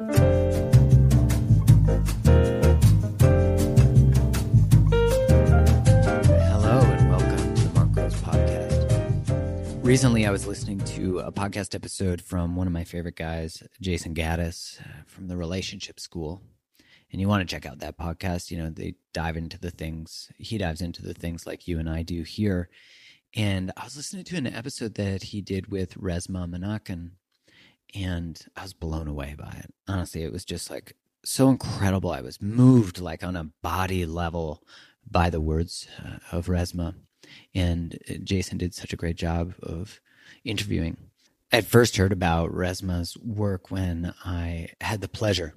Hello and welcome to the Mark Groves podcast. Recently, I was listening to a podcast episode from one of my favorite guys, Jayson Gaddis uh, from the Relationship School. And you want to check out that podcast. You know, they dive into the things, he dives into the things like you and I do here. And I was listening to an episode that he did with Resmaa Menakem, and I was blown away by it. Honestly, it was just like so incredible. I was moved like on a body level by the words uh, of Resmaa. And Jayson did such a great job of interviewing. I first heard about Resmaa's work when I had the pleasure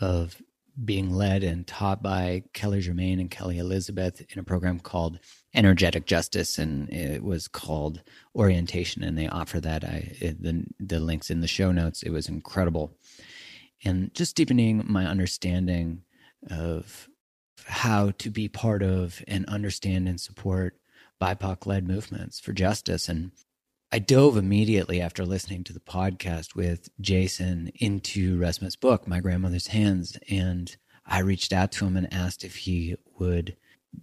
of being led and taught by Kelly Germain and Kelly Elizabeth in a program called Energetic Justice, and it was called Orientation, and they offer that. I the the links in the show notes. It was incredible, and just deepening my understanding of how to be part of and understand and support BIPOC led movements for justice. And I dove immediately after listening to the podcast with Jayson into Resmaa's book, My Grandmother's Hands. And I reached out to him and asked if he would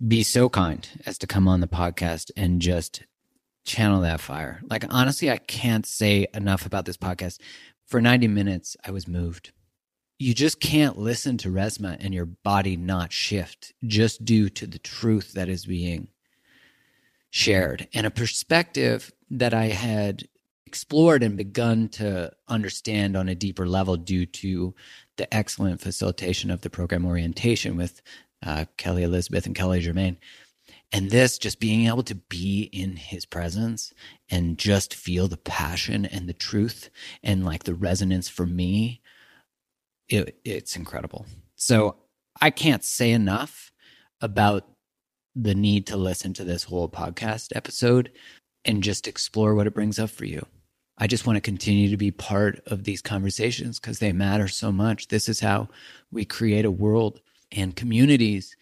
be so kind as to come on the podcast and just channel that fire. Like, honestly, I can't say enough about this podcast. For 90 minutes, I was moved. You just can't listen to Resmaa and your body not shift just due to the truth that is being shared and a perspective that I had explored and begun to understand on a deeper level due to the excellent facilitation of the program orientation with uh, Kelly Elizabeth and Kelly Germain. And this just being able to be in his presence and just feel the passion and the truth and like the resonance for me, it, it's incredible. So I can't say enough about the need to listen to this whole podcast episode and just explore what it brings up for you. I just want to continue to be part of these conversations because they matter so much. This is how we create a world and communities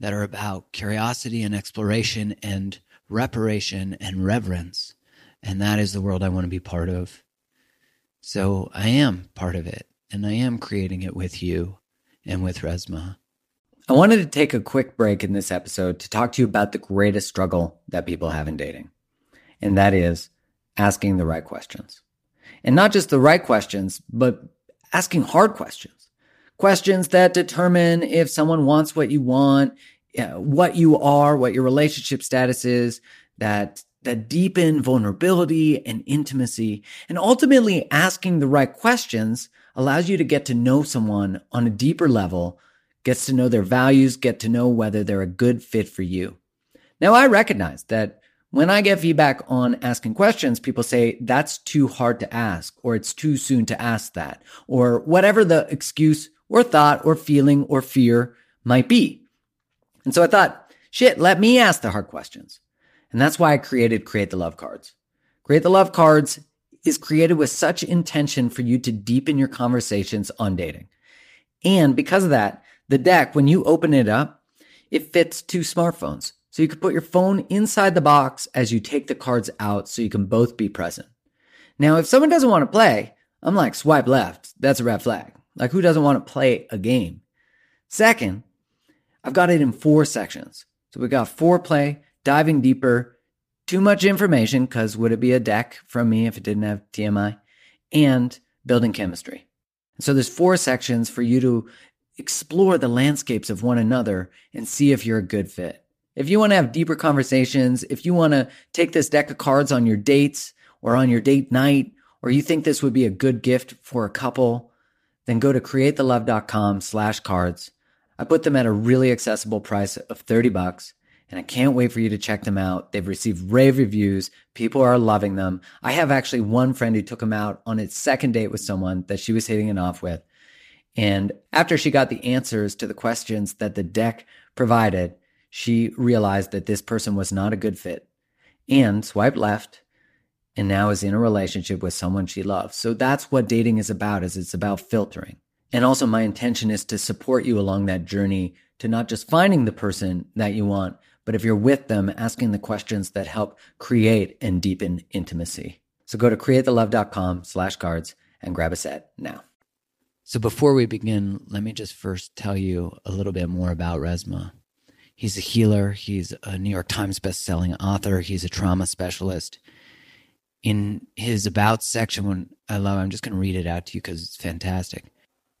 that are about curiosity and exploration and reparation and reverence. And that is the world I want to be part of. So I am part of it and I am creating it with you and with Resmaa. I wanted to take a quick break in this episode to talk to you about the greatest struggle that people have in dating. And that is asking the right questions. And not just the right questions, but asking hard questions. Questions that determine if someone wants what you want, uh, what you are, what your relationship status is, that that deepen vulnerability and intimacy. And ultimately asking the right questions allows you to get to know someone on a deeper level, gets to know their values, get to know whether they're a good fit for you. Now I recognize that when I get feedback on asking questions, people say that's too hard to ask, or it's too soon to ask that, or whatever the excuse or thought or feeling or fear might be. And so I thought, shit, let me ask the hard questions. And that's why I created Create the Love Cards. Create the Love Cards is created with such intention for you to deepen your conversations on dating. And because of that, the deck, when you open it up, it fits two smartphones. So you can put your phone inside the box as you take the cards out so you can both be present. Now, if someone doesn't want to play, I'm like, swipe left. That's a red flag. Like, who doesn't want to play a game? Second, I've got it in four sections. So we got foreplay, diving deeper, too much information, because would it be a deck from me if it didn't have TMI, and building chemistry. So there's four sections for you to explore the landscapes of one another and see if you're a good fit. If you want to have deeper conversations, if you want to take this deck of cards on your dates or on your date night, or you think this would be a good gift for a couple, then go to createthelove.com slash cards. I put them at a really accessible price of 30 bucks and I can't wait for you to check them out. They've received rave reviews. People are loving them. I have actually one friend who took them out on its second date with someone that she was hitting it off with. And after she got the answers to the questions that the deck provided, she realized that this person was not a good fit and swiped left and now is in a relationship with someone she loves. So that's what dating is about is it's about filtering. And also my intention is to support you along that journey to not just finding the person that you want, but if you're with them, asking the questions that help create and deepen intimacy. So go to createthelove.com slash cards and grab a set now. So before we begin, let me just first tell you a little bit more about Resmaa. He's a healer, he's a New York Times bestselling author, he's a trauma specialist. In his about section, when I love, I'm just going to read it out to you because it's fantastic.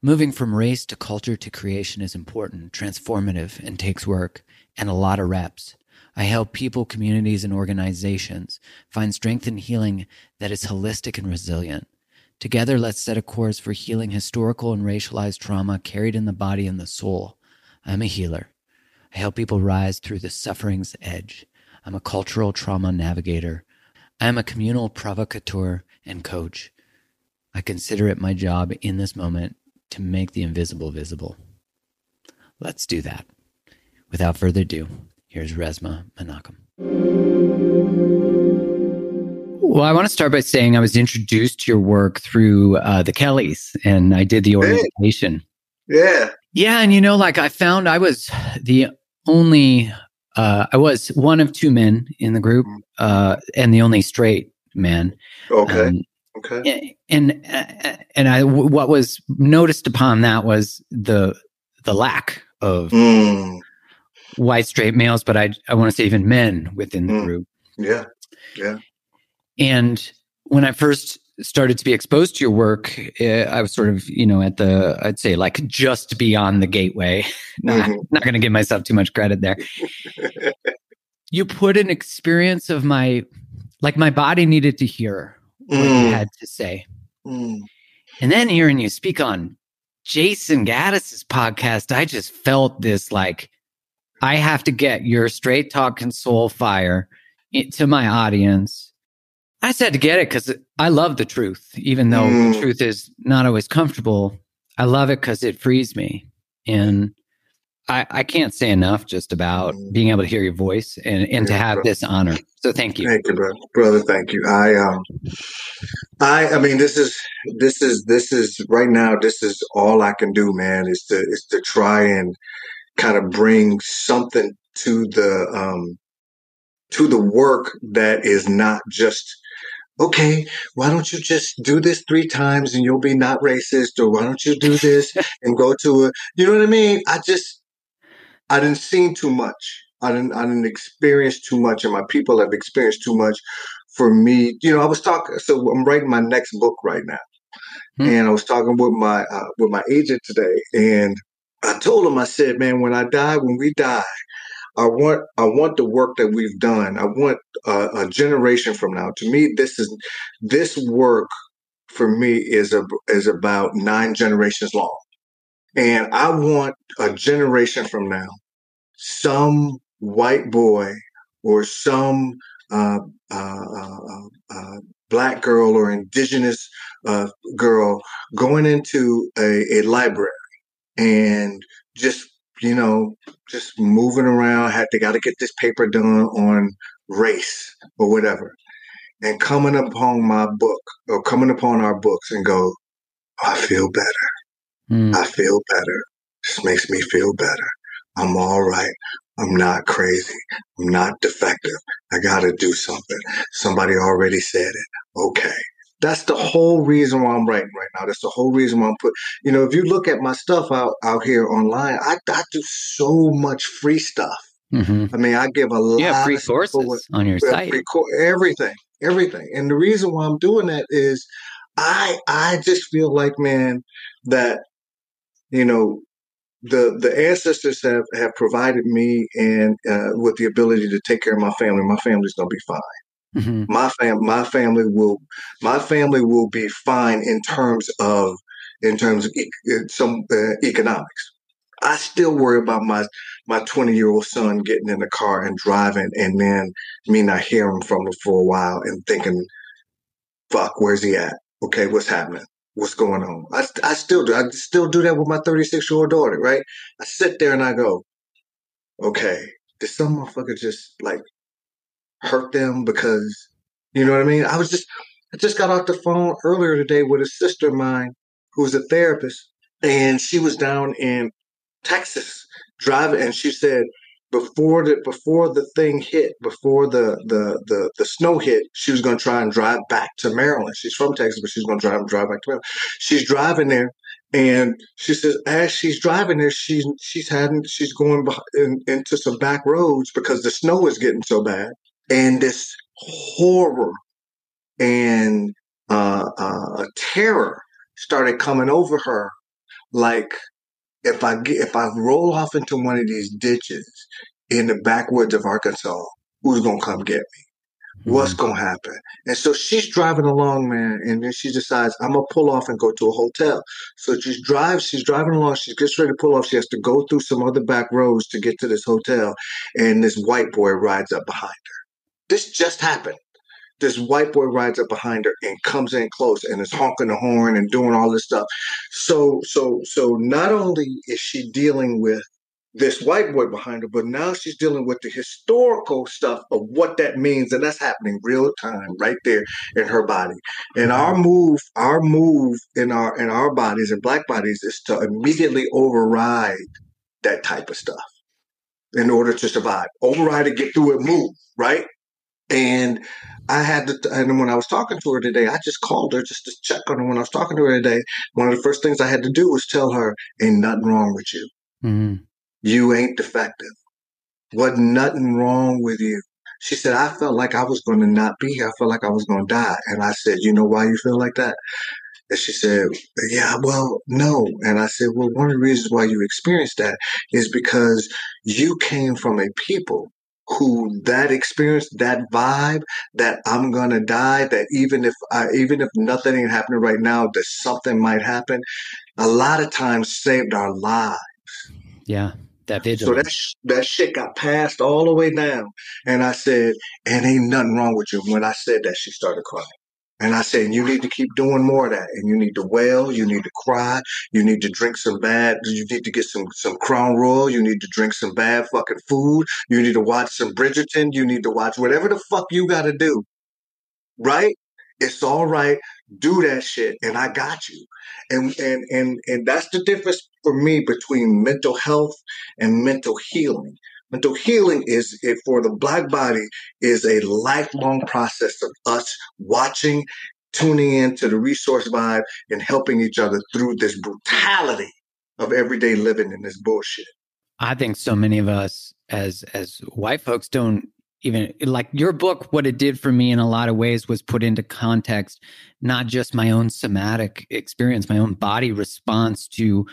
Moving from race to culture to creation is important, transformative, and takes work, and a lot of reps. I help people, communities, and organizations find strength and healing that is holistic and resilient. Together, let's set a course for healing historical and racialized trauma carried in the body and the soul. I'm a healer. I help people rise through the suffering's edge. I'm a cultural trauma navigator. I am a communal provocateur and coach. I consider it my job in this moment to make the invisible visible. Let's do that. Without further ado, here's Resmaa Menakem. Well, I want to start by saying I was introduced to your work through uh, the Kellys, and I did the orientation. Yeah. Yeah, and you know, like I found I was the only, uh, I was one of two men in the group, uh, and the only straight man. Okay. Um, okay. And and I what was noticed upon that was the the lack of mm. white straight males, but I I want to say even men within the mm. group. Yeah. Yeah. And when I first started to be exposed to your work, eh, I was sort of, you know, at the, I'd say like just beyond the gateway. not, mm-hmm. not going to give myself too much credit there. you put an experience of my, like my body needed to hear what mm. you had to say. Mm. And then hearing you speak on Jayson Gaddis's podcast, I just felt this like, I have to get your straight talk and soul fire to my audience I said to get it because I love the truth, even though mm. the truth is not always comfortable. I love it because it frees me. And I, I can't say enough just about mm. being able to hear your voice and, and yeah, to have brother. this honor. So thank you. Thank you, brother. brother. Thank you. I, um, I, I mean, this is, this is, this is right now, this is all I can do, man, is to, is to try and kind of bring something to the, um, to the work that is not just okay, why don't you just do this three times and you'll be not racist? Or why don't you do this and go to a, you know what I mean? I just, I didn't see too much. I didn't, I didn't experience too much and my people have experienced too much for me. You know, I was talking, so I'm writing my next book right now. Hmm. And I was talking with my, uh, with my agent today and I told him, I said, man, when I die, when we die, I want I want the work that we've done. I want uh, a generation from now. To me, this is this work for me is a, is about nine generations long, and I want a generation from now, some white boy or some uh, uh, uh, uh black girl or indigenous uh, girl going into a, a library and just you know, just moving around, had to got to get this paper done on race or whatever, and coming upon my book or coming upon our books and go, I feel better. Mm. I feel better. This makes me feel better. I'm all right. I'm not crazy. I'm not defective. I got to do something. Somebody already said it. Okay. That's the whole reason why I'm writing right now. That's the whole reason why I'm put. You know, if you look at my stuff out out here online, I, I do so much free stuff. Mm-hmm. I mean, I give a lot. Yeah, free sources on your site. Free, everything, everything. And the reason why I'm doing that is, I I just feel like, man, that you know, the the ancestors have have provided me and uh, with the ability to take care of my family. My family's gonna be fine. Mm-hmm. My fam, my family will, my family will be fine in terms of, in terms of e- some uh, economics. I still worry about my my 20 year old son getting in the car and driving, and then me not hearing from him for a while and thinking, "Fuck, where's he at? Okay, what's happening? What's going on?" I I still do. I still do that with my 36 year old daughter. Right? I sit there and I go, "Okay, did some motherfucker just like hurt them because you know what I mean? I was just I just got off the phone earlier today with a sister of mine who's a therapist and she was down in Texas driving and she said before the before the thing hit, before the the the, the snow hit, she was gonna try and drive back to Maryland. She's from Texas, but she's gonna drive drive back to Maryland. She's driving there And she says, as she's driving there, she's she's having she's going in, into some back roads because the snow is getting so bad, and this horror and uh, uh, terror started coming over her. Like if I get, if I roll off into one of these ditches in the backwoods of Arkansas, who's gonna come get me? What's mm-hmm. gonna happen? And so she's driving along, man, and then she decides I'm gonna pull off and go to a hotel. So she drives, she's driving along, she gets ready to pull off. She has to go through some other back roads to get to this hotel, and this white boy rides up behind her. This just happened. This white boy rides up behind her and comes in close and is honking the horn and doing all this stuff. So, so, so not only is she dealing with this white boy behind her, but now she's dealing with the historical stuff of what that means, and that's happening real time right there in her body. And our move, our move in our in our bodies and black bodies is to immediately override that type of stuff in order to survive. Override it, get through it, move, right? And I had to, and when I was talking to her today, I just called her just to check on her. When I was talking to her today, one of the first things I had to do was tell her, ain't nothing wrong with you. Mm-hmm. You ain't defective. Wasn't nothing wrong with you. She said, I felt like I was going to not be here. I felt like I was going to die. And I said, You know why you feel like that? And she said, Yeah, well, no. And I said, Well, one of the reasons why you experienced that is because you came from a people who that experience, that vibe, that I'm gonna die, that even if I, even if nothing ain't happening right now, that something might happen, a lot of times saved our lives. Yeah. That vigilance. So that sh- that shit got passed all the way down, and I said, "And ain't nothing wrong with you." When I said that, she started crying. And I said, you need to keep doing more of that. And you need to wail, you need to cry, you need to drink some bad, you need to get some, some Crown Royal, you need to drink some bad fucking food, you need to watch some Bridgerton, you need to watch whatever the fuck you gotta do. Right? It's all right. Do that shit, and I got you. And and and and that's the difference for me between mental health and mental healing. Mental healing is for the black body is a lifelong process of us watching, tuning into the resource vibe, and helping each other through this brutality of everyday living in this bullshit. I think so many of us as as white folks don't even like your book what it did for me in a lot of ways was put into context not just my own somatic experience my own body response to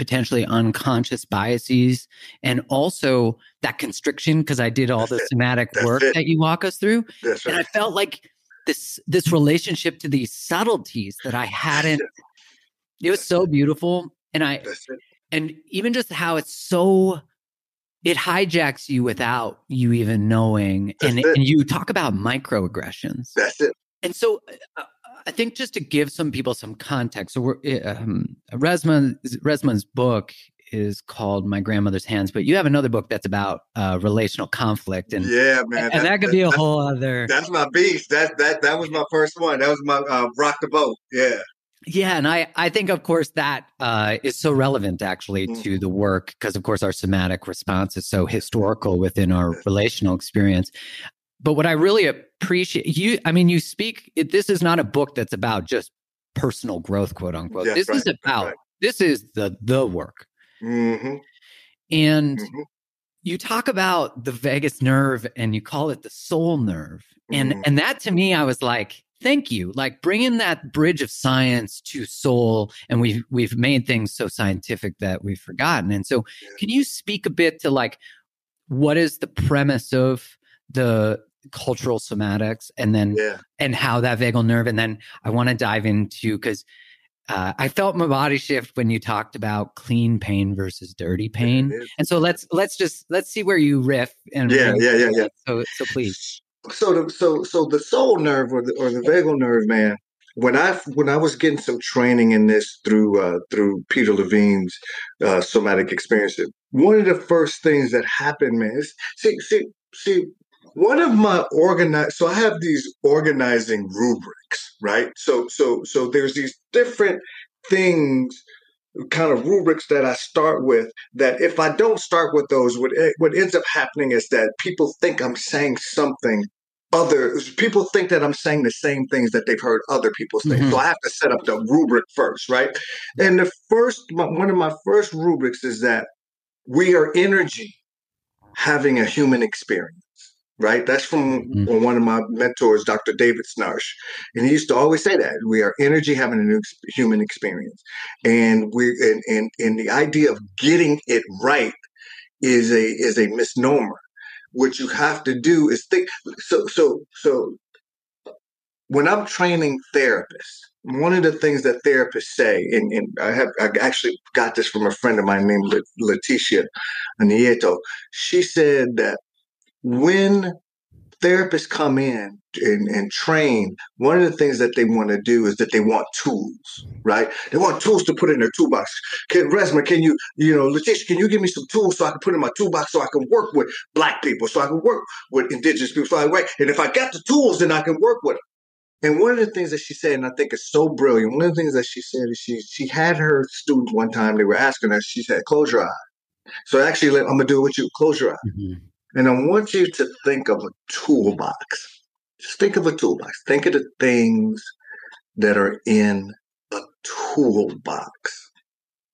potentially unconscious biases and also that constriction because I did all That's the it. somatic That's work it. that you walk us through. That's and right. I felt like this this relationship to these subtleties that I hadn't it was so beautiful and I and even just how it's so it hijacks you without you even knowing and, and you talk about microaggressions. That's it. And so uh, I think just to give some people some context, so we're, eh, um, book is called My Grandmother's Hands, but you have another book that's about uh, relational conflict, and yeah, man, and, that, that could be a whole other. That's my beast. That that that was my first one. That was my uh, rock the boat. Yeah. Yeah, and I I think of course that uh, is so relevant actually mm. to the work because of course our somatic response is so historical within our relational experience. But what I really appreciate you, I mean, you speak. It, this is not a book that's about just personal growth, quote unquote. this right. is about right. this is the the work, mm-hmm. and mm-hmm. you talk about the vagus nerve and you call it the soul nerve, and mm-hmm. and that to me, I was like, thank you, like bringing that bridge of science to soul, and we've we've made things so scientific that we've forgotten. And so, can you speak a bit to like what is the premise of the cultural somatics and then yeah. and how that vagal nerve and then i want to dive into because uh, i felt my body shift when you talked about clean pain versus dirty pain. and so let's let's just let's see where you riff and yeah yeah yeah yeah. so so please. So the so so the soul nerve or the or the vagal nerve man when I when I was getting some training in this through uh, through Peter Levine's uh, somatic experiences, one of the first things that happened, man, is see see see one of my organize so i have these organizing rubrics right so so so there's these different things kind of rubrics that i start with that if i don't start with those what what ends up happening is that people think i'm saying something other people think that I'm saying the same things that they've heard other people say. Mm-hmm. So I have to set up the rubric first, right? And the first one of my first rubrics is that we are energy having a human experience. Right, that's from mm-hmm. one of my mentors, Dr. David Schnarch, and he used to always say that we are energy having a new human experience, and we and, and and the idea of getting it right is a is a misnomer what you have to do is think so so so when i'm training therapists one of the things that therapists say and, and i have i actually got this from a friend of mine named leticia nieto she said that when therapists come in and, and train, one of the things that they want to do is that they want tools, right? They want tools to put in their toolbox. Can Resmaa, can you, you know, Leticia, can you give me some tools so I can put in my toolbox so I can work with black people, so I can work with indigenous people, so I wait. And if I got the tools, then I can work with them. And one of the things that she said, and I think is so brilliant, one of the things that she said is she she had her students one time, they were asking her, she said, close your eyes. So actually, I'm gonna do it with you. Close your eyes. Mm-hmm. And I want you to think of a toolbox. Just think of a toolbox. Think of the things that are in a toolbox.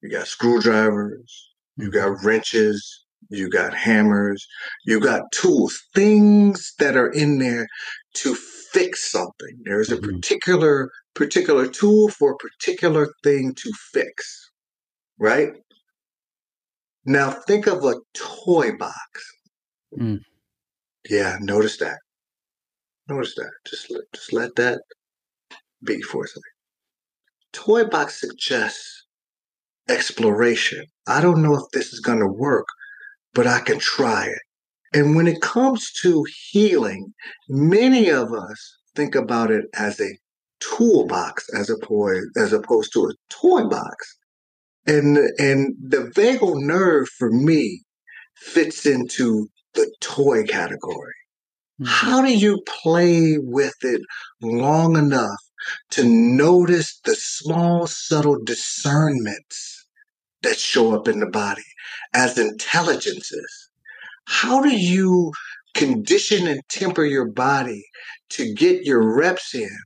You got screwdrivers, you got wrenches, you got hammers, you got tools, things that are in there to fix something. There's a mm-hmm. particular particular tool for a particular thing to fix. Right? Now think of a toy box. Mm. Yeah, notice that. Notice that. Just let, just let that be for a second. Toy box suggests exploration. I don't know if this is going to work, but I can try it. And when it comes to healing, many of us think about it as a toolbox as opposed as opposed to a toy box. And and the vagal nerve for me fits into the toy category. Mm-hmm. How do you play with it long enough to notice the small, subtle discernments that show up in the body as intelligences? How do you condition and temper your body to get your reps in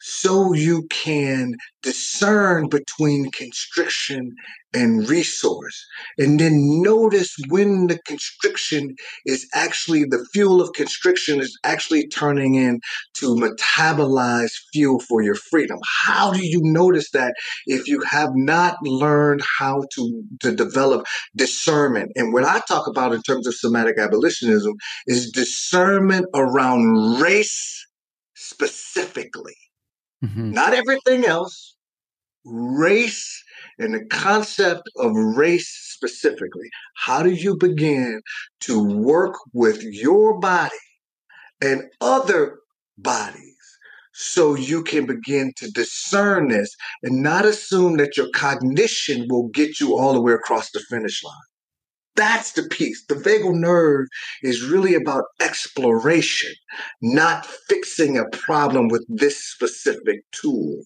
so you can discern between constriction and resource. And then notice when the constriction is actually the fuel of constriction is actually turning in to metabolize fuel for your freedom. How do you notice that if you have not learned how to, to develop discernment? And what I talk about in terms of somatic abolitionism is discernment around race specifically. Mm-hmm. Not everything else, race and the concept of race specifically. How do you begin to work with your body and other bodies so you can begin to discern this and not assume that your cognition will get you all the way across the finish line? That's the piece. The vagal nerve is really about exploration, not fixing a problem with this specific tool.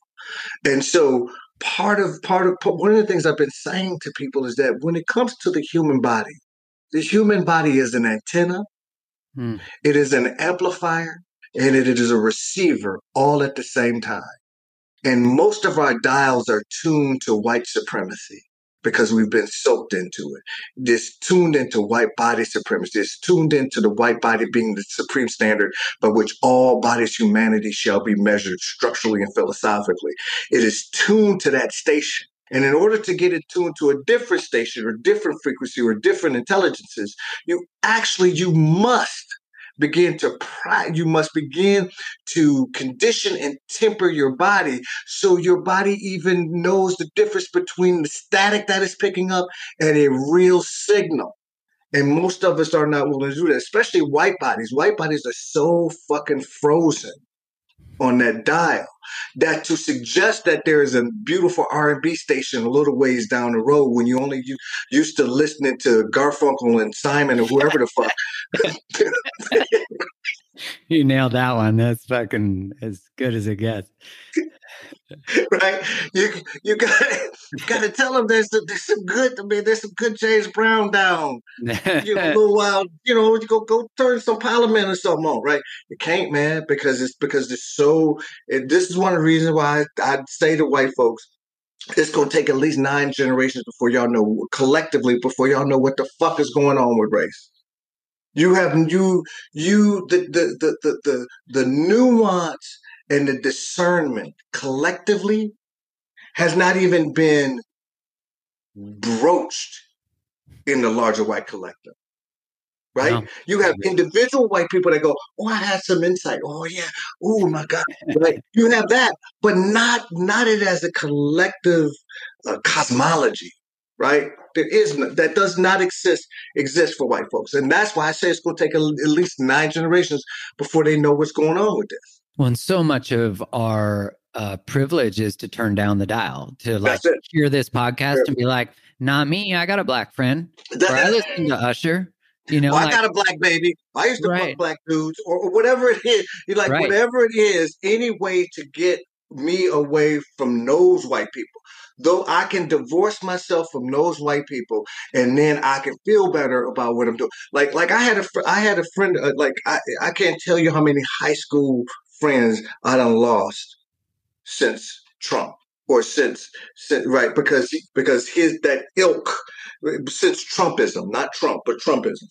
And so part of part of one of the things I've been saying to people is that when it comes to the human body, the human body is an antenna, hmm. it is an amplifier, and it is a receiver all at the same time. And most of our dials are tuned to white supremacy because we've been soaked into it. This tuned into white body supremacy. It's tuned into the white body being the supreme standard by which all bodies humanity shall be measured structurally and philosophically. It is tuned to that station. And in order to get it tuned to a different station or different frequency or different intelligences, you actually you must begin to pry, you must begin to condition and temper your body so your body even knows the difference between the static that is picking up and a real signal. And most of us are not willing to do that, especially white bodies. White bodies are so fucking frozen on that dial that to suggest that there is a beautiful R&B station a little ways down the road when you only used to listening to Garfunkel and Simon or whoever the fuck. you nailed that one. That's fucking as good as it gets. right? You you got got to tell them there's some, there's some good. I mean, there's some good James Brown down. you little while, you know, you go go turn some Parliament or something on, right? You can't, man, because it's because it's so. It, this is one of the reasons why I, I say to white folks, it's gonna take at least nine generations before y'all know collectively before y'all know what the fuck is going on with race. You have you you the the the the the, the nuance and the discernment collectively has not even been broached in the larger white collective. Right? No. You have individual white people that go, Oh, I had some insight. Oh yeah. Oh my God. Right. you have that, but not not it as a collective uh, cosmology, right? There is no, that does not exist exist for white folks, and that's why I say it's going to take a, at least nine generations before they know what's going on with this. Well, and so much of our uh, privilege is to turn down the dial to like hear this podcast sure. and be like, "Not me. I got a black friend. or I listen to Usher." You know, well, like, I got a black baby. I used to right. fuck black dudes, or, or, whatever it is. You like right. whatever it is, any way to get me away from those white people. Though I can divorce myself from those white people, and then I can feel better about what I'm doing. Like, like I had a, fr- I had a friend. Uh, like, I, I can't tell you how many high school friends I done lost since Trump or since, since right because because his that ilk since Trumpism, not Trump but Trumpism,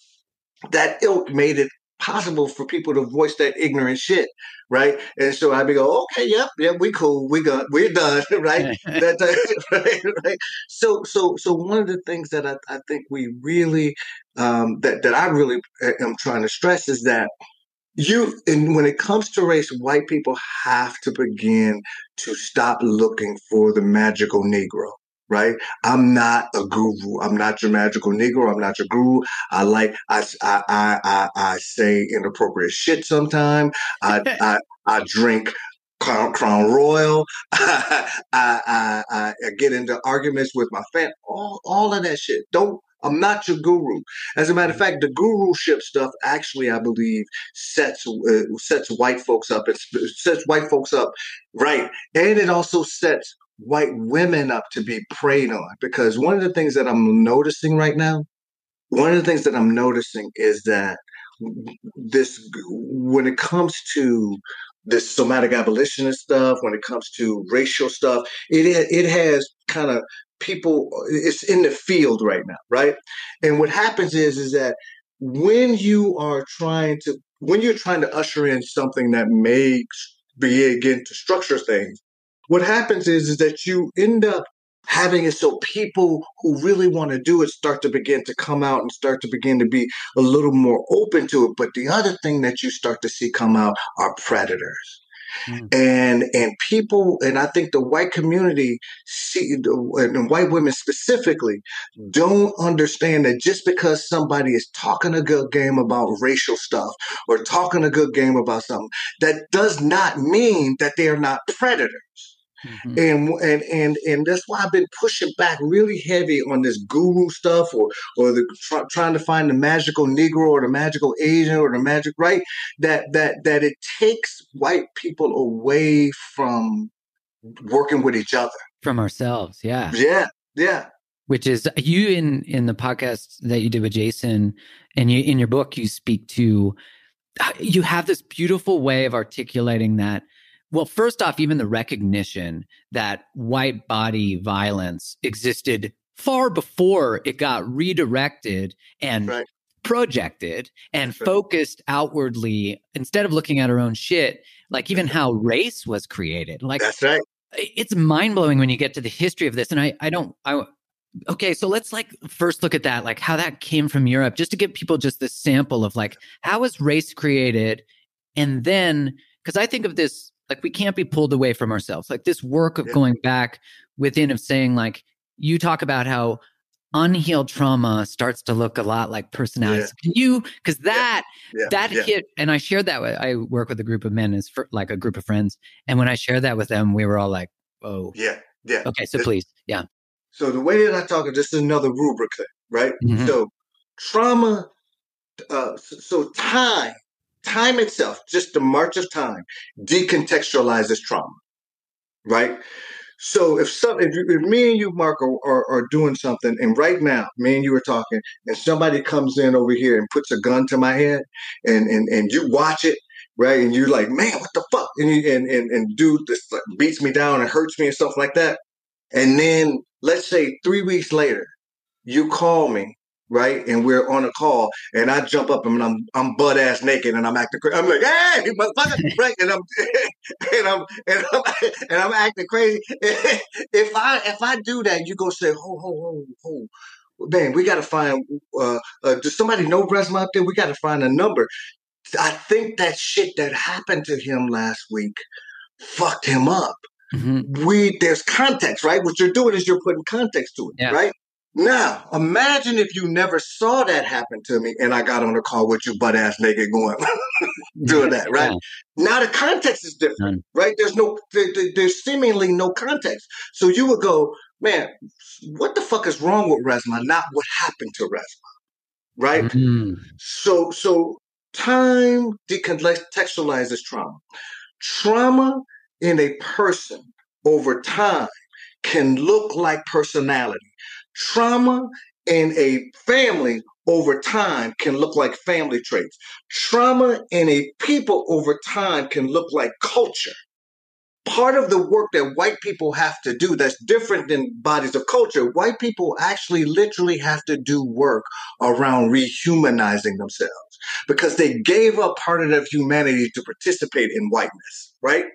that ilk made it possible for people to voice that ignorant shit, right? And so I'd be go, okay, yep, yep, we cool, we got, we're done, right? that, right, right? So, so, so one of the things that I, I think we really, um, that that I really uh, am trying to stress is that you and when it comes to race white people have to begin to stop looking for the magical negro right i'm not a guru i'm not your magical negro i'm not your guru i like i i i, I say inappropriate shit sometimes i i i drink Crown, Crown Royal. I, I, I, I, get into arguments with my fan. All, all of that shit. Don't I'm not your guru. As a matter of fact, the guruship stuff actually, I believe, sets uh, sets white folks up. It sets white folks up, right? And it also sets white women up to be preyed on. Because one of the things that I'm noticing right now, one of the things that I'm noticing is that this, when it comes to this somatic abolitionist stuff, when it comes to racial stuff, it it has kind of people it's in the field right now right? And what happens is is that when you are trying to when you're trying to usher in something that may begin to structure things what happens is is that you end up having it so people who really want to do it start to begin to come out and start to begin to be a little more open to it. But the other thing that you start to see come out are predators Mm. And and people, and I think the white community see and white women specifically don't understand that just because somebody is talking a good game about racial stuff or talking a good game about something, that does not mean that they are not predators. Mm-hmm. And and and and that's why I've been pushing back really heavy on this guru stuff, or or the try, trying to find the magical Negro or the magical Asian or the magic right. That that that it takes white people away from working with each other, from ourselves. Yeah, yeah, yeah. Which is you in in the podcast that you did with Jayson, and you in your book you speak to. Uh, you have this beautiful way of articulating that well, first off, even the recognition that white body violence existed far before it got redirected and right. projected and right. focused outwardly instead of looking at our own shit, like even how race was created. Like That's right. It's mind blowing when you get to the history of this. And I, I don't, I, okay, so let's like first look at that, like how that came from Europe, just to give people just this sample of like how was race created, and then because I think of this like we can't be pulled away from ourselves. Like this work of yeah. going back within of saying like you talk about how unhealed trauma starts to look a lot like personality Yeah. Can you because that yeah. that hit and I shared that with I work with a group of men as for, like a group of friends. And when I shared that with them, we were all like, Oh yeah, yeah. Okay, so please, yeah. So the way that I talk, this is another rubric thing, right? Mm-hmm. So trauma, uh, so time time itself, just the march of time, decontextualizes trauma. right? So if some, if, you, if me and you, Mark, are, are, are, doing something, and right now, me and you are talking, and somebody comes in over here and puts a gun to my head, and and and you watch it, right, and you're like, man, what the fuck, and you, and, and and dude this beats me down and hurts me and stuff like that, and then let's say three weeks later, you call me right? And we're on a call, and I jump up and I'm I'm butt ass naked, and I'm acting crazy. I'm like, hey, motherfucker, right? And I'm and I'm and I'm and I'm acting crazy. if I if I do that, you go say, ho ho ho ho. Man, we got to find. Uh, uh, does somebody know Resmaa out there? We got to find a number. I think that shit that happened to him last week fucked him up. Mm-hmm. We there's context, right? What you're doing is you're putting context to it, yeah. right? Now, imagine if you never saw that happen to me and I got on a call with you butt ass naked going doing that, right? Yeah. Now the context is different, right? There's no there, there's seemingly no context. So you would go, man, what the fuck is wrong with Resmaa? Not what happened to Resmaa. Right? Mm-hmm. So so time decontextualizes trauma. Trauma in a person over time can look like personality Trauma in a family over time can look like family traits. Trauma in a people over time can look like culture. Part of the work that white people have to do that's different than bodies of culture, white people actually literally have to do work around rehumanizing themselves because they gave up part of their humanity to participate in whiteness, right?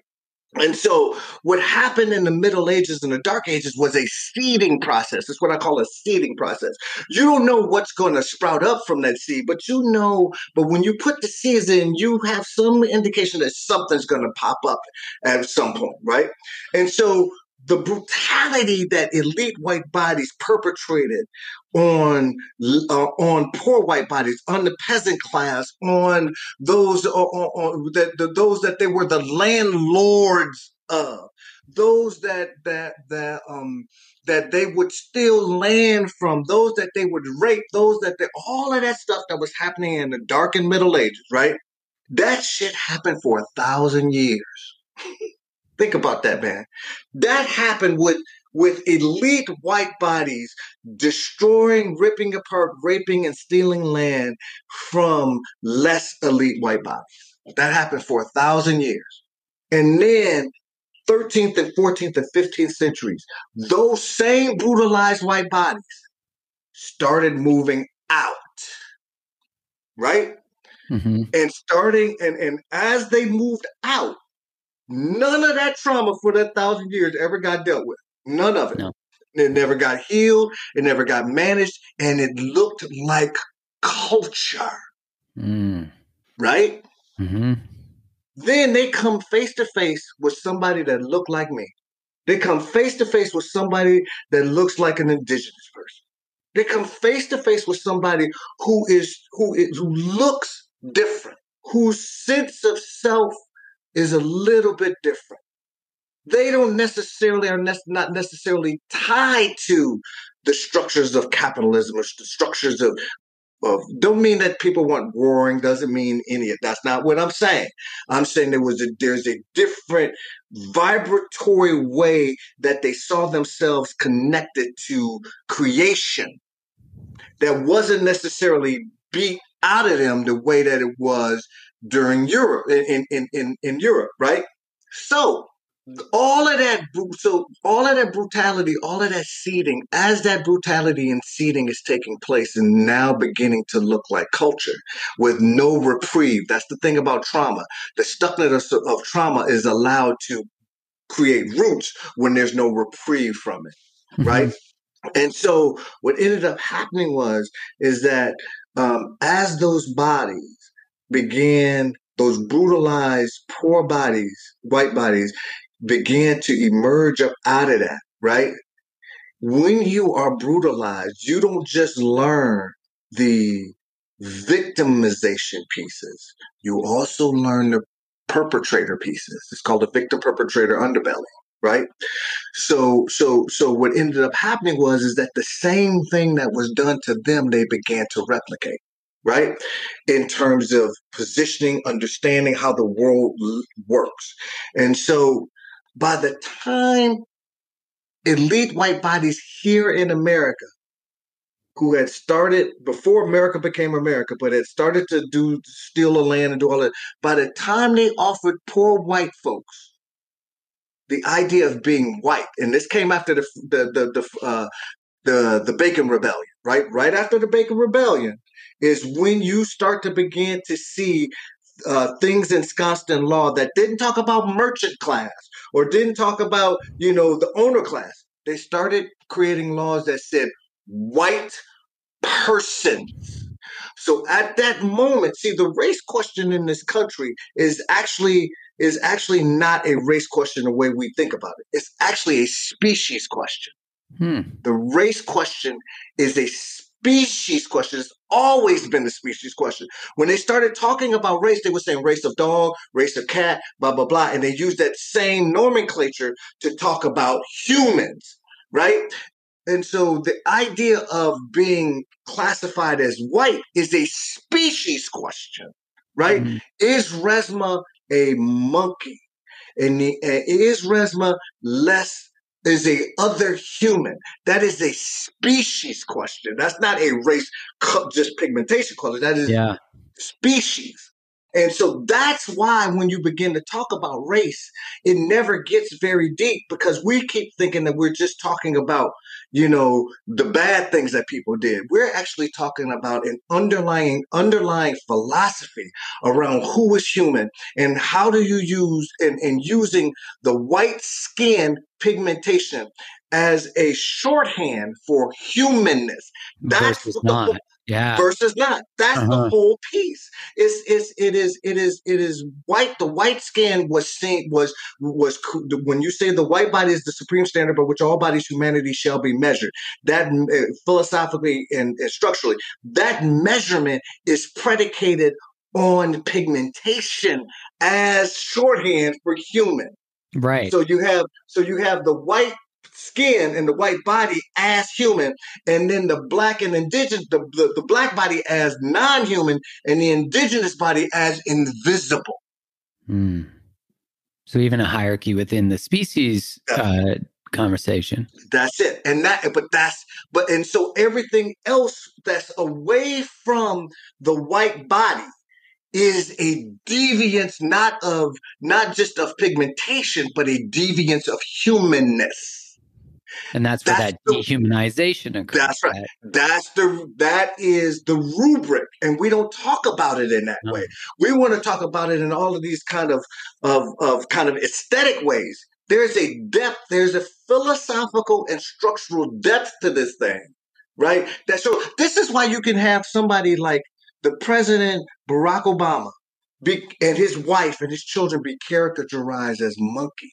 And so, what happened in the Middle Ages and the Dark Ages was a seeding process. It's what I call a seeding process. You don't know what's going to sprout up from that seed, but you know, but when you put the seeds in, you have some indication that something's going to pop up at some point, right? And so, the brutality that elite white bodies perpetrated on uh, on poor white bodies, on the peasant class, on those uh, on, on, that the, those that they were the landlords of, those that that that um that they would steal land from, those that they would rape, those that they, all of that stuff that was happening in the dark and Middle Ages, right? That shit happened for a thousand years. Think about that, man. That happened with with elite white bodies destroying, ripping apart, raping, and stealing land from less elite white bodies. That happened for a thousand years. And then 13th and 14th and 15th centuries, those same brutalized white bodies started moving out. Right? Mm-hmm. And starting and, and as they moved out, none of that trauma for that thousand years ever got dealt with. None of it. No. It never got healed. It never got managed. And it looked like culture. Mm. Right? Mm-hmm. Then they come face to face with somebody that looked like me. They come face to face with somebody that looks like an indigenous person. They come face to face with somebody who is who is who looks different, whose sense of self is a little bit different. They don't necessarily are ne- not necessarily tied to the structures of capitalism or the structures of of don't mean that people want warring doesn't mean any of that's not what i'm saying. I'm saying there was a there's a different vibratory way that they saw themselves connected to creation that wasn't necessarily beat out of them the way that it was during europe in in in, in europe right? So all of that so all of that brutality all of that seeding as that brutality and seeding is taking place and now beginning to look like culture with no reprieve that's the thing about trauma. The stuckness of, of trauma is allowed to create roots when there's no reprieve from it mm-hmm. right? And so what ended up happening was is that um, as those bodies began those brutalized poor bodies white bodies began to emerge up out of that, right? When you are brutalized, you don't just learn the victimization pieces, you also learn the perpetrator pieces. It's called the victim perpetrator underbelly right so so so what ended up happening was is that the same thing that was done to them they began to replicate right? In terms of positioning understanding how the world works. And so by the time elite white bodies here in America, who had started before America became America, but had started to do steal the land and do all that, by the time they offered poor white folks the idea of being white, and this came after the the the the, uh, the, the Bacon Rebellion, right? Right after the Bacon Rebellion is when you start to begin to see uh, things ensconced in law that didn't talk about merchant class or didn't talk about you know the owner class. They started creating laws that said white persons. So at that moment, see the race question in this country is actually is actually not a race question the way we think about it. It's actually a species question. Hmm. The race question is a species question. It's always been the species question. When they started talking about race, they were saying race of dog, race of cat, blah, blah, blah. And they used that same nomenclature to talk about humans, right? And so the idea of being classified as white is a species question, right? Mm-hmm. Is Resmaa a monkey? And the, uh, is Resmaa less is a other human. That is a species question. That's not a race, just pigmentation question. That is yeah. species. And so that's why when you begin to talk about race, it never gets very deep because we keep thinking that we're just talking about, you know, the bad things that people did. We're actually talking about an underlying underlying philosophy around who is human and how do you use and, and using the white skin pigmentation as a shorthand for humanness. That's Versus not yeah. versus not. That's uh-huh. the whole piece. It's, it's it is it is it is white. The white skin was seen was was when you say the white body is the supreme standard by which all bodies humanity shall be measured that uh, philosophically and, and structurally that measurement is predicated on pigmentation as shorthand for human. Right. So you have so you have the white skin and the white body as human, and then the black and indigenous, the, the, the black body as non human, and the indigenous body as invisible. Mm. So even a hierarchy within the species uh, conversation. That's it. And that, but that's, but, and so everything else that's away from the white body is a deviance not of not just of pigmentation but a deviance of humanness and that's where that's that the, dehumanization occurs. That's right. That's the that is the rubric, and we don't talk about it in that no. way. We want to talk about it in all of these kind of of of kind of aesthetic ways. There's a depth. There's a philosophical and structural depth to this thing, right? That so this is why you can have somebody like the president Barack Obama be, and his wife and his children be caricaturized as monkeys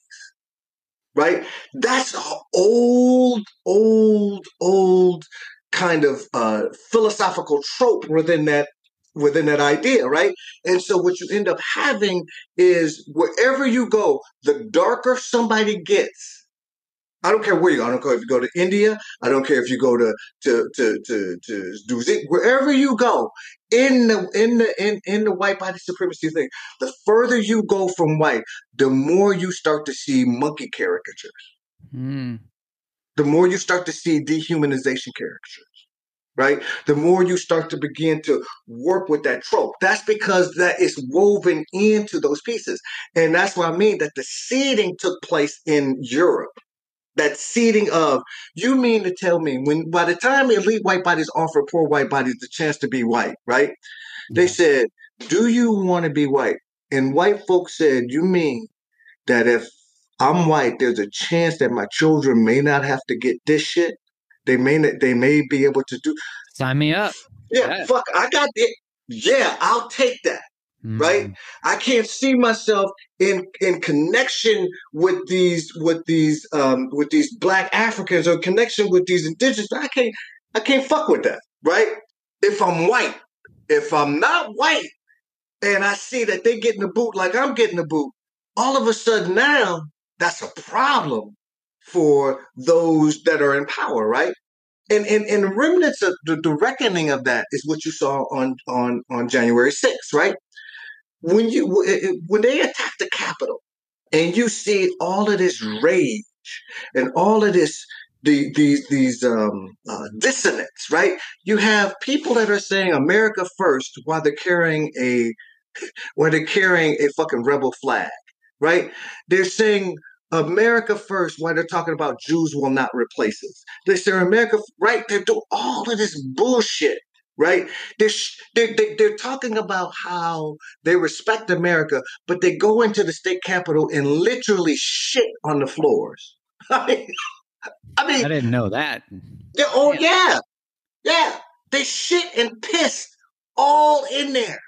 right? That's old, old, old kind of uh, philosophical trope within that within that idea, right? And so what you end up having is wherever you go, the darker somebody gets, I don't care where you go. I don't care if you go to India. I don't care if you go to to to to to Duzi, wherever you go in the in the in, in the white body supremacy thing. The further you go from white, the more you start to see monkey caricatures. Mm. The more you start to see dehumanization caricatures. Right? The more you start to begin to work with that trope. That's because that is woven into those pieces. And that's what I mean that the seeding took place in Europe that seeding of you mean to tell me when by the time elite white bodies offer poor white bodies the chance to be white right? They said do you want to be white? And white folks said you mean that if i'm white there's a chance that my children may not have to get this shit? They may not, they may be able to do sign me up. Yeah, yeah. fuck i got it yeah i'll take that Mm-hmm. right i can't see myself in in connection with these with these um with these black africans or connection with these indigenous i can't i can't fuck with that right? If i'm white if i'm not white and i see that they getting the boot like i'm getting the boot all of a sudden now that's a problem for those that are in power right? And and, and remnants of the, the reckoning of that is what you saw on on on january 6th right when you when they attack the Capitol, and you see all of this rage and all of this the, these these um, uh, dissonance, right? You have people that are saying America first while they're carrying a while they're carrying a fucking rebel flag, right? They're saying America first while they're talking about Jews will not replace us. They say America right. They're doing all of this bullshit right? They're, they're, they're talking about how they respect America, but they go into the state capitol and literally shit on the floors. I mean, I, mean, I didn't know that. Oh, yeah. Yeah. They shit and piss all in there.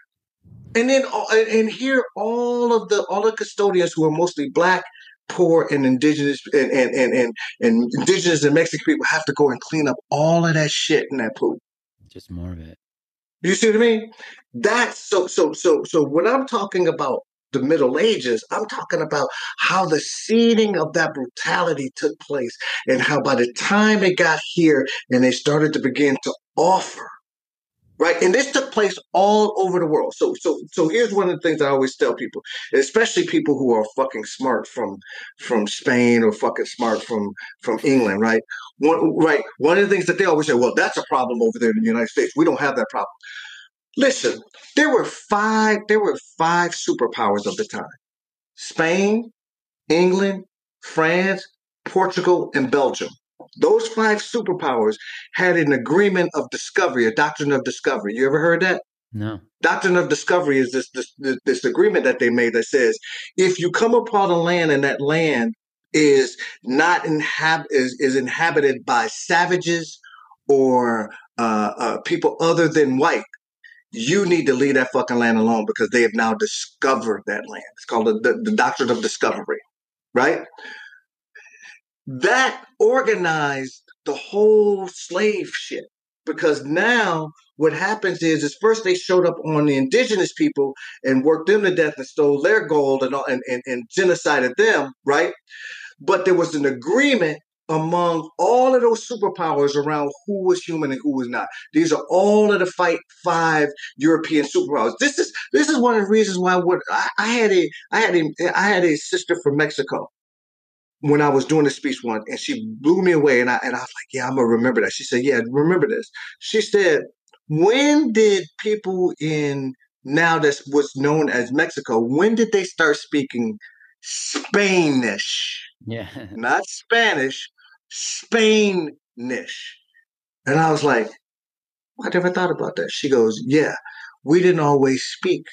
And then, uh, and here, all of the all the custodians who are mostly black, poor, and indigenous, and and and and, and indigenous and Mexican people have to go and clean up all of that shit in that pool just more of it. You see what I mean? That's so so so so when I'm talking about the Middle Ages, I'm talking about how the seeding of that brutality took place and how by the time it got here and they started to begin to offer right? And this took place all over the world. So, so, so here's one of the things I always tell people, especially people who are fucking smart from from Spain or fucking smart from from England, right? One, right. One of the things that they always say, well, that's a problem over there in the United States. We don't have that problem. Listen, there were five. There were five superpowers of the time: Spain, England, France, Portugal, and Belgium. Those five superpowers had an agreement of discovery, a doctrine of discovery. You ever heard that? No. Doctrine of discovery is this, this this agreement that they made that says if you come upon a land and that land is not inhab- is, is inhabited by savages or uh, uh, people other than white, you need to leave that fucking land alone because they have now discovered that land. It's called the, the, the doctrine of discovery, right? That organized the whole slave ship because now what happens is is first they showed up on the indigenous people and worked them to death and stole their gold and, and, and, and genocided them right but there was an agreement among all of those superpowers around who was human and who was not. These are all of the fight five European superpowers. This is this is one of the reasons why what I, I had a I had a I had a sister from Mexico when I was doing the speech one, and she blew me away, and I and I was like, "Yeah, I'm gonna remember that." She said, "Yeah, remember this." She said, "When did people in now that's what's known as Mexico? When did they start speaking Spanish? Yeah, not Spanish, Spanish." And I was like, "I never thought about that." She goes, "Yeah, we didn't always speak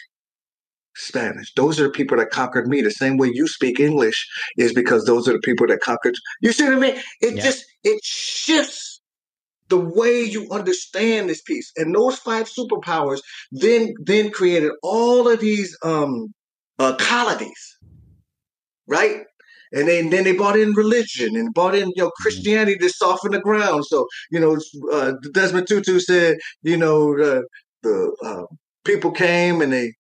Spanish. Those are the people that conquered me. The same way you speak English is because those are the people that conquered. You see what I mean? It yeah. just it shifts the way you understand this piece. And those five superpowers then then created all of these um uh, colonies, right? And then, then they brought in religion and brought in you know mm-hmm. Christianity to soften the ground. So you know uh, Desmond Tutu said you know uh, the uh, people came and they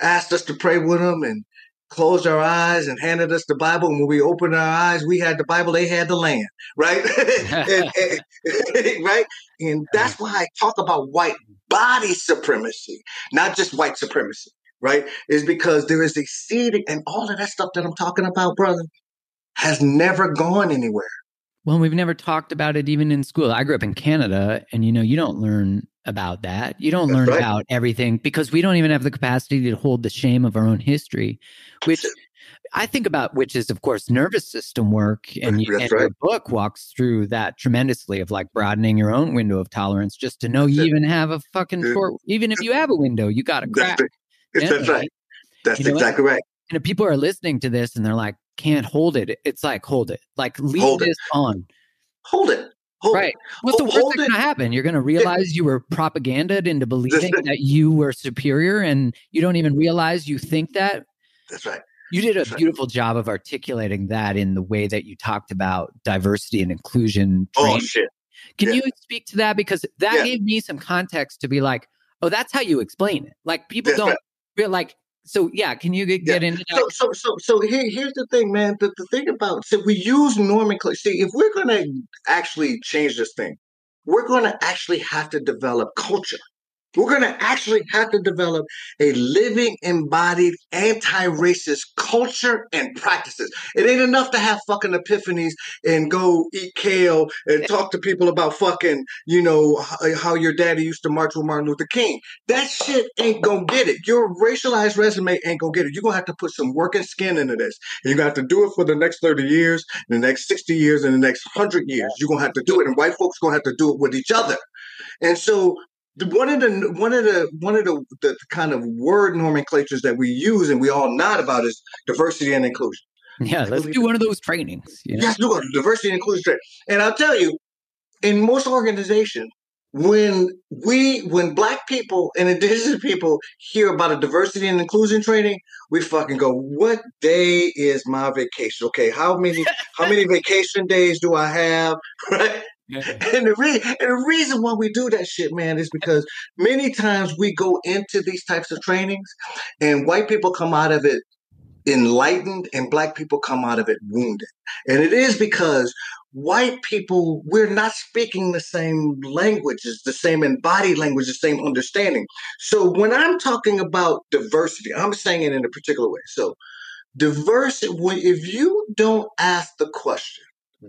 asked us to pray with them and closed our eyes and handed us the Bible. And when we opened our eyes, we had the Bible, they had the land, right? and, and, right? And that's why I talk about white body supremacy, not just white supremacy, right? Is because there is a seed and all of that stuff that I'm talking about, brother, has never gone anywhere. Well, we've never talked about it even in school. I grew up in Canada, and you know, you don't learn about that. You don't That's learn right. about everything because we don't even have the capacity to hold the shame of our own history, which I think about, which is, of course, nervous system work. And, you, and right. your book walks through that tremendously of like broadening your own window of tolerance just to know That's you it. even have a fucking short, even if you have a window, you got a crack. That's, That's right. That's you know exactly what? right. And if people are listening to this and they're like, can't hold it. It's like hold it. Like leave hold this it. on. Hold it. Hold right. What's the worst that's going to happen? You're going to realize you were propagandaed into believing that you were superior, and you don't even realize you think that. That's right. You did a that's beautiful right. job of articulating that in the way that you talked about diversity and inclusion. Oh, training. Oh shit! Can yeah. you speak to that because that yeah. gave me some context to be like, oh, that's how you explain it. Like people that's don't right. feel like so yeah, can you get, get yeah. into that? So so so, so here, here's the thing, man. The, the thing about so we use nomenclature. See, if we're gonna actually change this thing, we're gonna actually have to develop culture. We're going to actually have to develop a living, embodied, anti racist culture and practices. It ain't enough to have fucking epiphanies and go eat kale and talk to people about fucking, you know, how your daddy used to march with Martin Luther King. That shit ain't gonna get it. Your racialized resume ain't gonna get it. You're gonna have to put some working skin into this. And you're gonna have to do it for the next 30 years, the next 60 years, and the next 100 years. You're gonna have to do it. And white folks gonna have to do it with each other. And so one of the one of the one of the, the kind of word nomenclatures that we use and we all nod about is diversity and inclusion. Yeah, let's do one of those trainings. You know? Yes, do a diversity and inclusion training. And I'll tell you, in most organizations, when we when black people and indigenous people hear about a diversity and inclusion training, we fucking go, What day is my vacation? Okay, how many how many vacation days do I have? Right? and, the re- and the reason why we do that shit, man, is because many times we go into these types of trainings and white people come out of it enlightened and black people come out of it wounded. And it is because white people, we're not speaking the same languages, the same embodied language, the same understanding. So when I'm talking about diversity, I'm saying it in a particular way. So diversity, if you don't ask the question,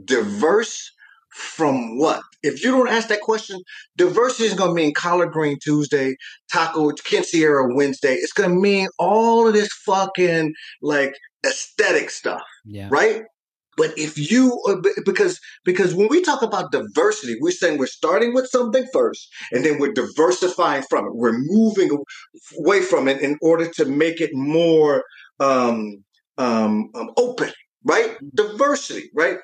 diverse from what? If you don't ask that question, diversity is going to mean collard green Tuesday, taco quinceañera Wednesday. It's going to mean all of this fucking like aesthetic stuff, yeah. right? But if you uh, because because when we talk about diversity, we're saying we're starting with something first, and then we're diversifying from it. We're moving away from it in order to make it more um, um, um, open, right? Diversity, right?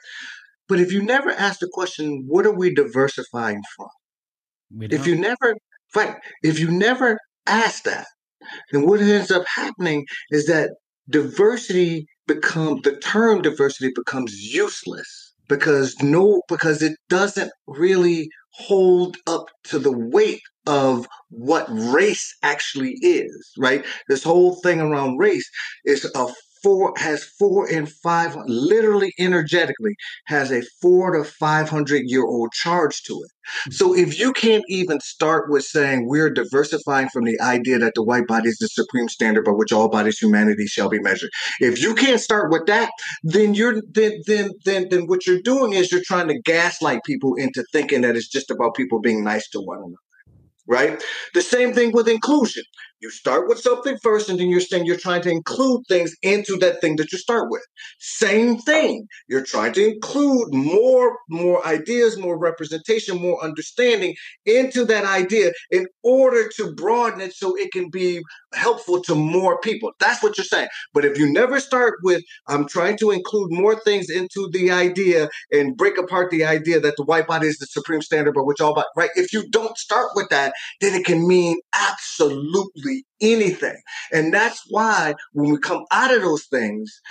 But if you never ask the question, what are we diversifying from? If you never, right, if you never ask that, then what ends up happening is that diversity becomes the term diversity becomes useless because no because it doesn't really hold up to the weight of what race actually is right this whole thing around race is a four has four and five literally energetically has a four to five hundred year old charge to it. So mm-hmm. if you can't even start with saying we're diversifying from the idea that the white body is the supreme standard by which all bodies humanity shall be measured, if you can't start with that, then you're then then then then what you're doing is you're trying to gaslight people into thinking that it's just about people being nice to one another right? The same thing with inclusion. You start with something first, and then you're saying you're trying to include things into that thing that you start with. Same thing. You're trying to include more, more ideas, more representation, more understanding into that idea in order to broaden it so it can be helpful to more people. That's what you're saying. But if you never start with, I'm trying to include more things into the idea and break apart the idea that the white body is the supreme standard but which all body, right? If you don't start with that, then it can mean absolutely anything. And that's why when we come out of those things,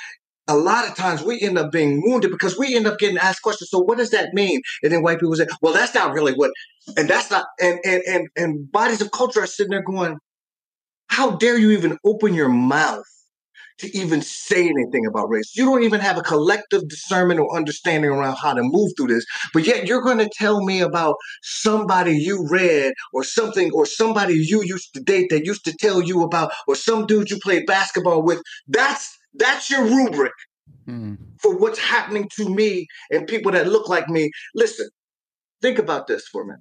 a lot of times we end up being wounded because we end up getting asked questions. So what does that mean? And then white people say, well, that's not really what, and that's not, and, and, and, and bodies of culture are sitting there going, how dare you even open your mouth to even say anything about race. You don't even have a collective discernment or understanding around how to move through this. But yet you're going to tell me about somebody you read or something or somebody you used to date that used to tell you about or some dude you played basketball with. That's that's your rubric mm. for what's happening to me and people that look like me. Listen, think about this for a minute.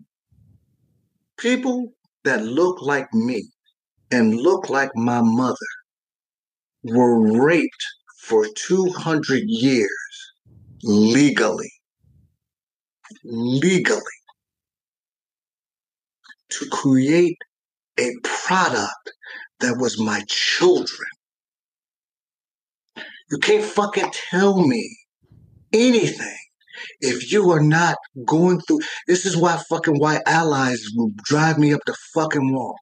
People that look like me and look like my mother were raped for 200 years legally. Legally. To create a product that was my children. You can't fucking tell me anything if you are not going through. This is why fucking white allies will drive me up the fucking wall.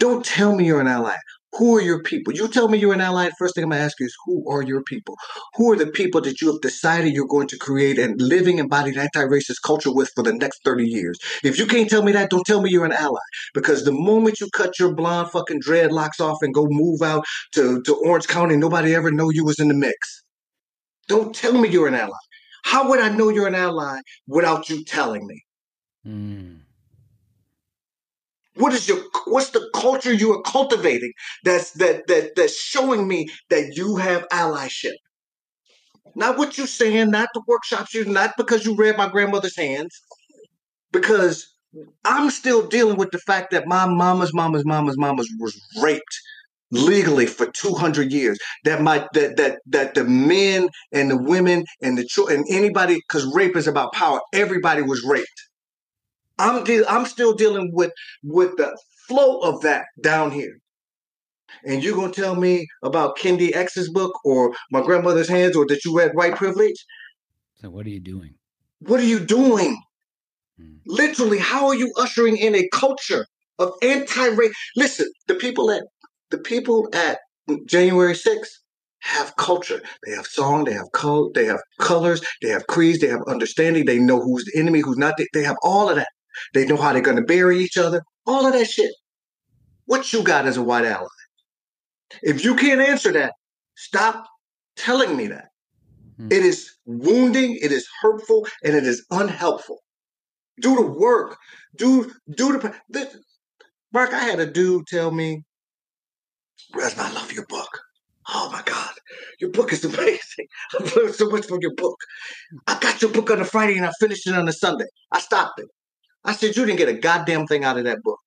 Don't tell me you're an ally. Who are your people? You tell me you're an ally. First thing I'm going to ask you is who are your people? Who are the people that you have decided you're going to create and living embodied anti-racist culture with for the next 30 years? If you can't tell me that, don't tell me you're an ally. Because the moment you cut your blonde fucking dreadlocks off and go move out to, to Orange County, nobody ever know you was in the mix. Don't tell me you're an ally. How would I know you're an ally without you telling me? Mm. What is your what's the culture you are cultivating that's that that that's showing me that you have allyship? Not what you're saying, not the workshops you not because you read my grandmother's hands, because I'm still dealing with the fact that my mama's mama's mama's mama's was raped legally for 200 years. That my that that that the men and the women and the children and anybody because rape is about power. Everybody was raped i'm de- i'm still dealing with with the flow of that down here and you're gonna tell me about kendi x's book or my grandmother's hands or that you read white privilege so what are you doing what are you doing Hmm. literally how are you ushering in a culture of anti-race? listen the people at the people at January 6th have culture. They have song, they have code, they have colors, they have creeds, they have understanding, they know who's the enemy, who's not. They, they have all of that. They know how they're going to bury each other, all of that shit. What you got as a white ally? If you can't answer that, stop telling me that. Hmm. It is wounding, it is hurtful, and it is unhelpful. Do the work. Do do the, the Mark. I had a dude tell me Resmaa, I love your book. Oh my God, your book is amazing. I've learned so much from your book. I got your book on a Friday and I finished it on a Sunday. I stopped it. I said, You didn't get a goddamn thing out of that book.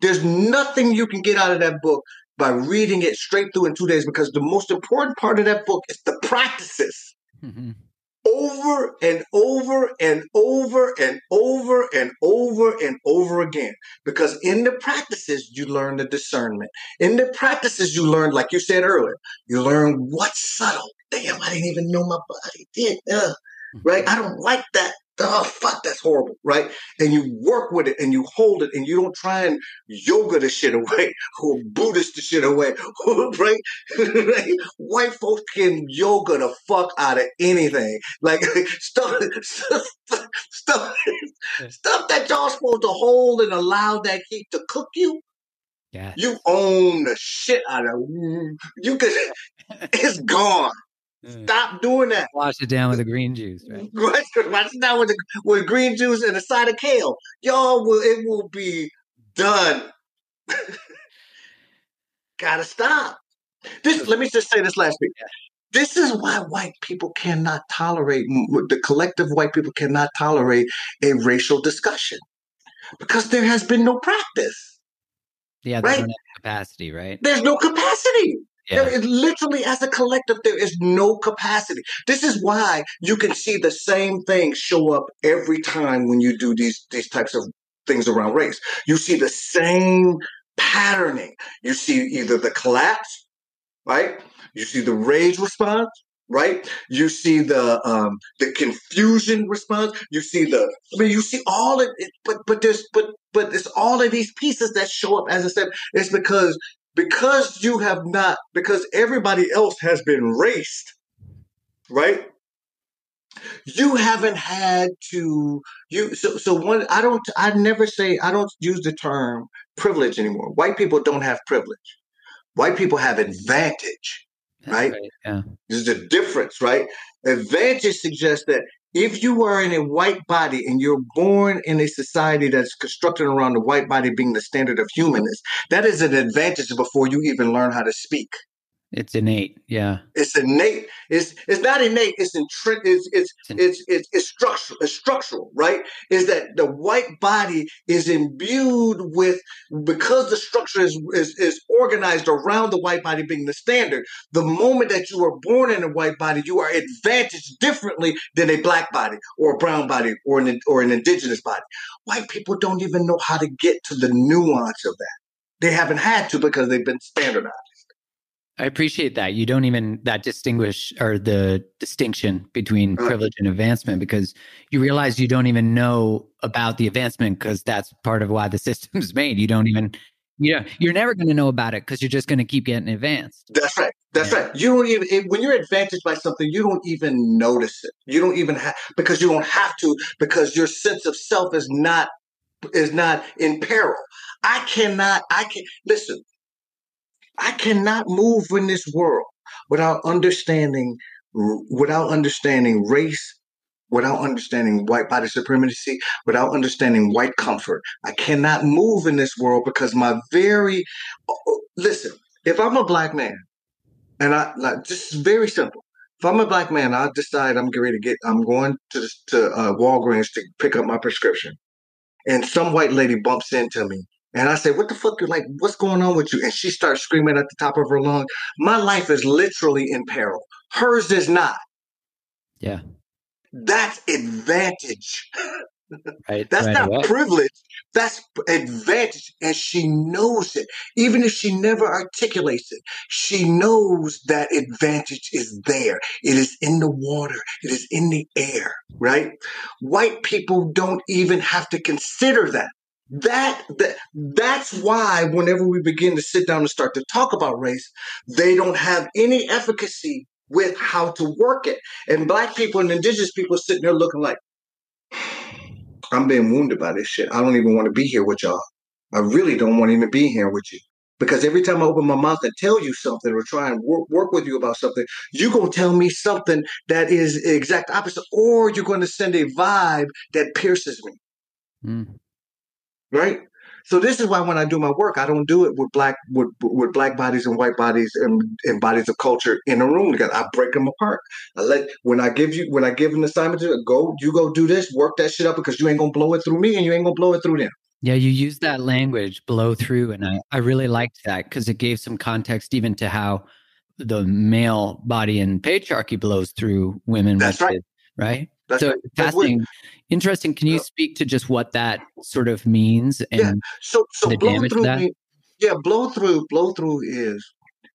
There's nothing you can get out of that book by reading it straight through in two days because the most important part of that book is the practices Mhm. over and over and over and over and over and over again. Because in the practices, you learn the discernment. In the practices, you learn, like you said earlier, you learn what's subtle. Damn, I didn't even know my body did. Ugh, right? I don't like that. Oh, fuck, that's horrible, right? And you work with it and you hold it and you don't try and yoga the shit away or Buddhist the shit away, right? White folks can yoga the fuck out of anything. Like stuff, stuff, stuff, stuff that y'all supposed to hold and allow that heat to cook you. Yeah. You own the shit out of you. Can, it's gone. Mm. Stop doing that. Wash it down with the green juice, right? Right, right now with the, with green juice and a side of kale, y'all will it will be done. Gotta stop. This. Let me just say this last week. This is why white people cannot tolerate the collective white people cannot tolerate a racial discussion because there has been no practice. Yeah, they Right. don't capacity, right? There's no capacity. Yeah. There is literally, as a collective, there is no capacity. This is why you can see the same thing show up every time when you do these these types of things around race. You see the same patterning. You see either the collapse, right? You see the rage response, right? You see the um, the confusion response. You see the I mean, you see all of it, but but there's but but it's all of these pieces that show up. As I said, it's because because you have not because everybody else has been raced, right? You haven't had to you so so one I don't I never say I don't use the term privilege anymore. White people don't have privilege. White people have advantage. That's right? Yeah. There's a difference, right? Advantage suggests that if you are in a white body and you're born in a society that's constructed around the white body being the standard of humanness, that is an advantage before you even learn how to speak. It's innate. Yeah. It's innate. It's it's not innate. It's intri- It's it's It's it's it's, it's structural. It's structural, right? Is that the white body is imbued with because the structure is, is is organized around the white body being the standard. The moment that you are born in a white body, you are advantaged differently than a black body or a brown body or an or an indigenous body. White people don't even know how to get to the nuance of that. They haven't had to because they've been standardized. I appreciate that. You don't even that distinguish or the distinction between privilege and advancement because you realize you don't even know about the advancement because that's part of why the system's made. You don't even you know, you're never going to know about it because you're just going to keep getting advanced. That's right. That's Yeah. right. You don't even if, when you're advantaged by something, you don't even notice it. You don't even have because you don't have to because your sense of self is not is not in peril. I cannot. I can listen. I cannot move in this world without understanding without understanding race, without understanding white body supremacy, without understanding white comfort. I cannot move in this world because my very listen. If I'm a black man, and I like just very simple. If I'm a black man, I decide I'm getting ready to get. I'm going to to uh, Walgreens to pick up my prescription, and some white lady bumps into me, and I say, "What the fuck? Like, what's going on with you?" And she starts screaming at the top of her lung, My life is literally in peril. Hers is not. Yeah. That's advantage. Right. That's right not away. privilege. That's advantage. And she knows it. Even if she never articulates it, she knows that advantage is there. It is in the water. It is in the air, right? White people don't even have to consider that. That, that that's why whenever we begin to sit down and start to talk about race, they don't have any efficacy with how to work it. And black people and indigenous people sitting there looking like, I'm being wounded by this shit. I don't even want to be here with y'all. I really don't want to even be here with you. Because every time I open my mouth and tell you something or try and work, work with you about something, you're going to tell me something that is exact opposite, or you're going to send a vibe that pierces me. Mm. Right? So this is why when I do my work, I don't do it with black with with black bodies and white bodies and, and bodies of culture in a room together. I break them apart. I let when I give you when I give an assignment to go, you go do this, work that shit up because you ain't gonna blow it through me and you ain't gonna blow it through them. Yeah, you used that language, blow through, and I, I really liked that because it gave some context even to how the male body and patriarchy blows through women. That's right. It, right. That's so right. That's what- fascinating, interesting. Can you Yeah. speak to just what that sort of means? And Yeah. So so the blow damage through that? yeah, blow through blow through is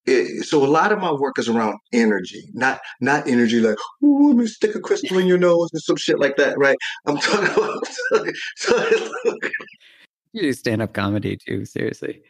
it, so a lot of my work is around energy, not not energy like ooh, let me stick a crystal in your nose and some shit like that, right? I'm talking about so, you do stand up comedy too. Seriously.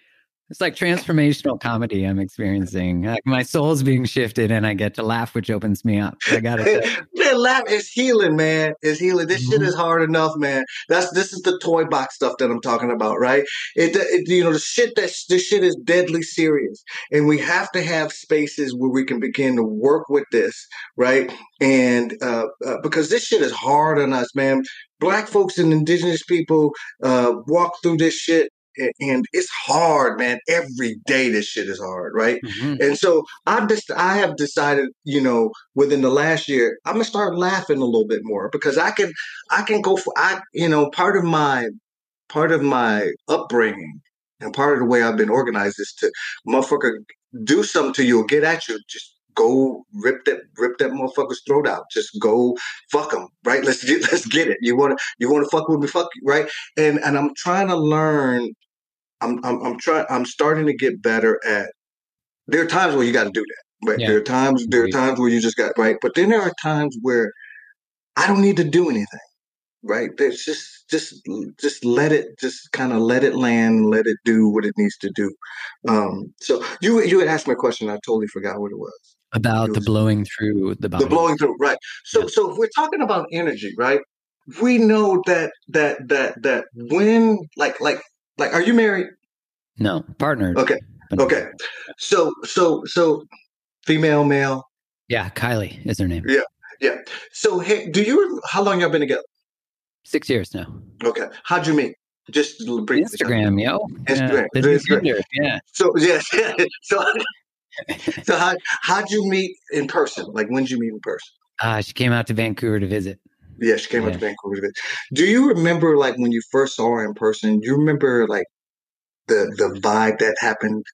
It's like transformational comedy I'm experiencing. Like my soul's being shifted and I get to laugh, which opens me up. I gotta say. man, laugh is healing, man. It's healing. This shit Mhm. is hard enough, man. That's this is the toy box stuff that I'm talking about, right? It, it you know the shit that this shit is deadly serious, and we have to have spaces where we can begin to work with this, right? And uh, uh, because this shit is hard on us, man. Black folks and indigenous people uh, walk through this shit, and it's hard, man. Every day, this shit is hard, right? Mhm. And so I just I have decided, you know, within the last year, I'm gonna start laughing a little bit more because I can I can go for I you know part of my part of my upbringing and part of the way I've been organized is to motherfucker do something to you or get at you, just go rip that rip that motherfucker's throat out. Just go fuck him, right? Let's get let's get it. You want to you want to fuck with me, fuck you, right? And and I'm trying to learn. I'm I'm I'm trying. I'm starting to get better at. There are times where you got to do that, right? Yeah. There are times. There are times where you just got right, but then there are times where I don't need to do anything, right? There's just just just let it just kind of let it land, let it do what it needs to do. Um, so you you had asked me a question, I totally forgot what it was. About the blowing through the body. The blowing through, right? So Yeah. so if we're talking about energy, right? We know that that that that when like like like are you married? No, partnered. Okay. Okay. So so so female, male. Yeah, Kylie is her name. Yeah. Yeah. So hey, do you how long y'all been together? Six years now. Okay. How'd you meet? Just briefly. Instagram, yo. Instagram. Yeah, Instagram. Tinder, yeah. So yes. so so how how'd you meet in person? Like when did you meet in person? Uh, she came out to Vancouver to visit. Yeah, she came out to Vancouver. to visit. Do you remember like when you first saw her in person? You remember like the the vibe that happened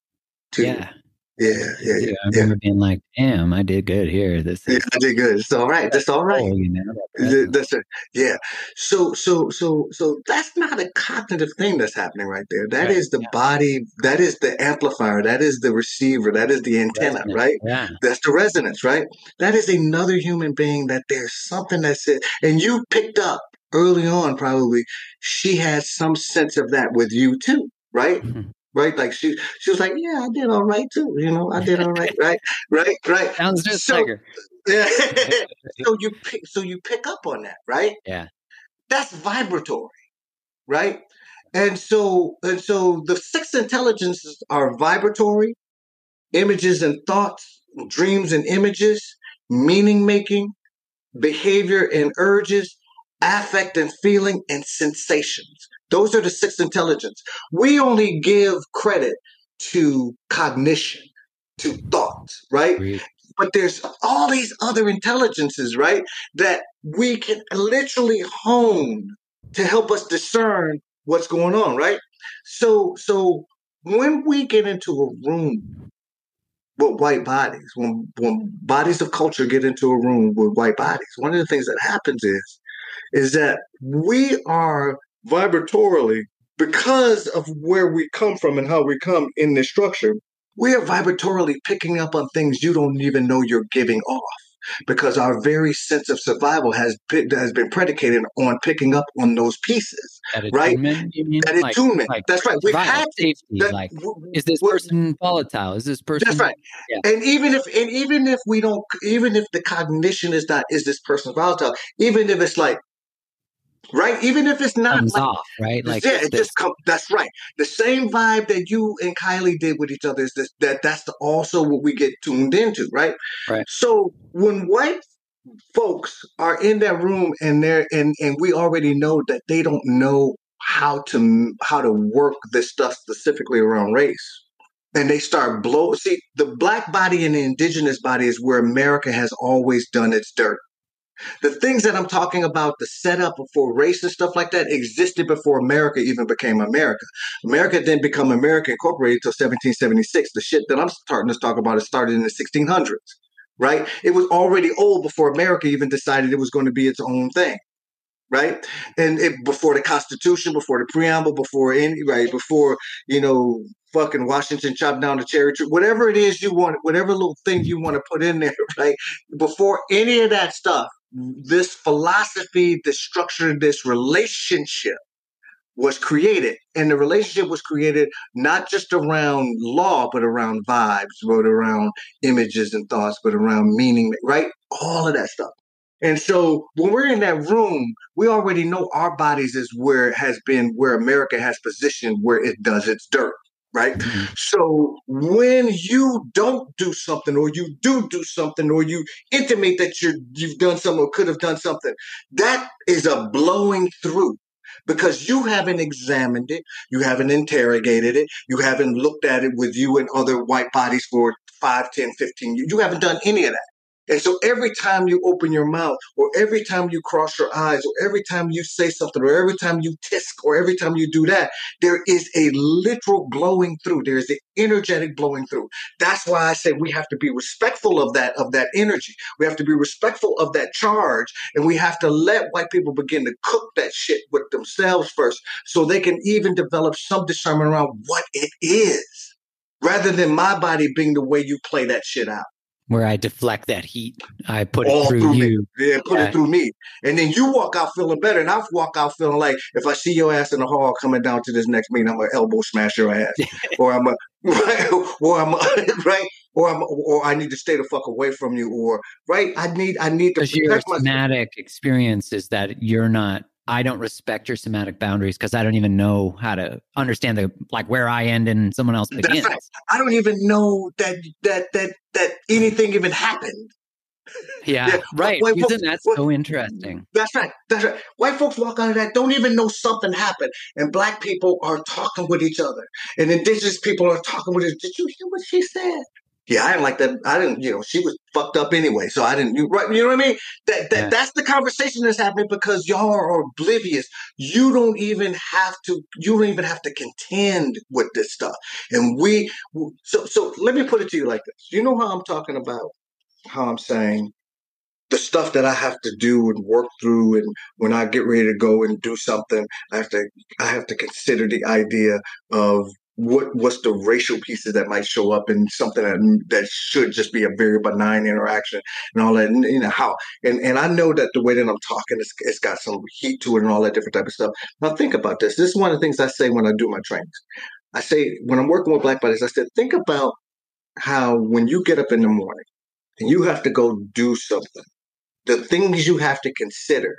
to Yeah. you? Yeah, yeah, Yeah, yeah. I remember being like, damn, I did good here. This Yeah, I did good. It's all right. That's all right. cool, you know. that That's it. Yeah. So so so so that's not a cognitive thing that's happening right there. That Right, is the yeah. body. That is the amplifier. That is the receiver. That is the antenna. Resonance, Right. Yeah. That's the resonance. Right. That is another human being. That there's something that's it, and you picked up early on. Probably she had some sense of that with you too. Right. Mhm. Right. Like she she was like, yeah, I did all right too. You know, I did all right. Right. Right. Right. Sounds just So- like her. So you pick, so you pick up on that, right? Yeah. That's vibratory, right? And so and so the six intelligences are vibratory, images and thoughts, dreams and images, meaning making, behavior and urges, affect and feeling, and sensations. Those are the six intelligence. We only give credit to cognition, to thoughts, right? Agreed. But there's all these other intelligences, right? That we can literally hone to help us discern what's going on, right? So, so when we get into a room with white bodies, when when bodies of culture get into a room with white bodies, one of the things that happens is is that we are vibratorily because of where we come from and how we come in this structure, we are vibratorily picking up on things you don't even know you're giving off because our very sense of survival has been, has been predicated on picking up on those pieces, right? attunement, you mean? That Like- attunement. like That's right. We've had safety. That, like, is this person volatile? Is this person? That's right. Yeah. And even if and even if we don't even if the cognition is not is this person volatile, even if it's like right, even if it's not Comes like off, right? Like, yeah, it this- just comes. That's right. The same vibe that you and Kylie did with each other is this. That that's the, also what we get tuned into, right? Right. So when white folks are in that room and they're and and we already know that they don't know how to how to work this stuff specifically around race. And they start blow. See, the black body and the indigenous body is where America has always done its dirt. The things that I'm talking about, the setup for race and stuff like that, existed before America even became America. America didn't become America Incorporated until 1776. The shit that I'm starting to talk about is started in the 1600s, right? It was already old before America even decided it was going to be its own thing, right? And it, before the Constitution, before the preamble, before any, right, before you know, fucking Washington chopped down the cherry tree, whatever it is you want, whatever little thing you want to put in there, right? Before any of that stuff, this philosophy, this structure, this relationship was created. And the relationship was created not just around law, but around vibes, but around images and thoughts, but around meaning, right? All of that stuff. And so when we're in that room, we already know our bodies is where it has been, where America has positioned where it does its dirt, right? Mhm. So when you don't do something, or you do do something, or you intimate that you're you've done something or could have done something, that is a blowing through because you haven't examined it, you haven't interrogated it, you haven't looked at it with you and other white bodies for 5, 10, 15 years. You haven't done any of that. And so every time you open your mouth, or every time you cross your eyes, or every time you say something, or every time you tisk, or every time you do that, there is a literal blowing through. There is an energetic blowing through. That's why I say we have to be respectful of that, of that energy. We have to be respectful of that charge, and we have to let white people begin to cook that shit with themselves first, so they can even develop some discernment around what it is, rather than my body being the way you play that shit out. Where I deflect that heat, I put it through, through, you. me. Yeah, put Yeah. it through me. And then you walk out feeling better. And I walk out feeling like if I see your ass in the hall coming down to this next meeting, I'm gonna elbow smash your ass. or I'm a right or I'm a, right or I'm or I need to stay the fuck away from you or right. I need I need to Because your myself. somatic experience is that you're not. I don't respect your somatic boundaries because I don't even know how to understand the like where I end and someone else That's begins. right. I don't even know that that that that anything even happened. Yeah, Yeah, right. what- Isn't that what- so interesting? That's right. That's right. White folks walk out of that, don't even know something happened. And black people are talking with each other. And indigenous people are talking with each Did you hear what she said? Yeah, I didn't like that. I didn't, you know, she was fucked up anyway. So I didn't, you, right, you know what I mean? That, that Yeah. That's the conversation that's happening because y'all are oblivious. You don't even have to, you don't even have to contend with this stuff. And we, so, so let me put it to you like this. You know how I'm talking about, how I'm saying, the stuff that I have to do and work through, and when I get ready to go and do something, I have to I have to consider the idea of what what's the racial pieces that might show up in something that that should just be a very benign interaction and all that. And, you know how and and I know that the way that I'm talking, it's, it's got some heat to it and all that different type of stuff. Now think about this. This is one of the things I say when I do my trainings. I say when I'm working with black bodies, I said think about how when you get up in the morning and you have to go do something the things you have to consider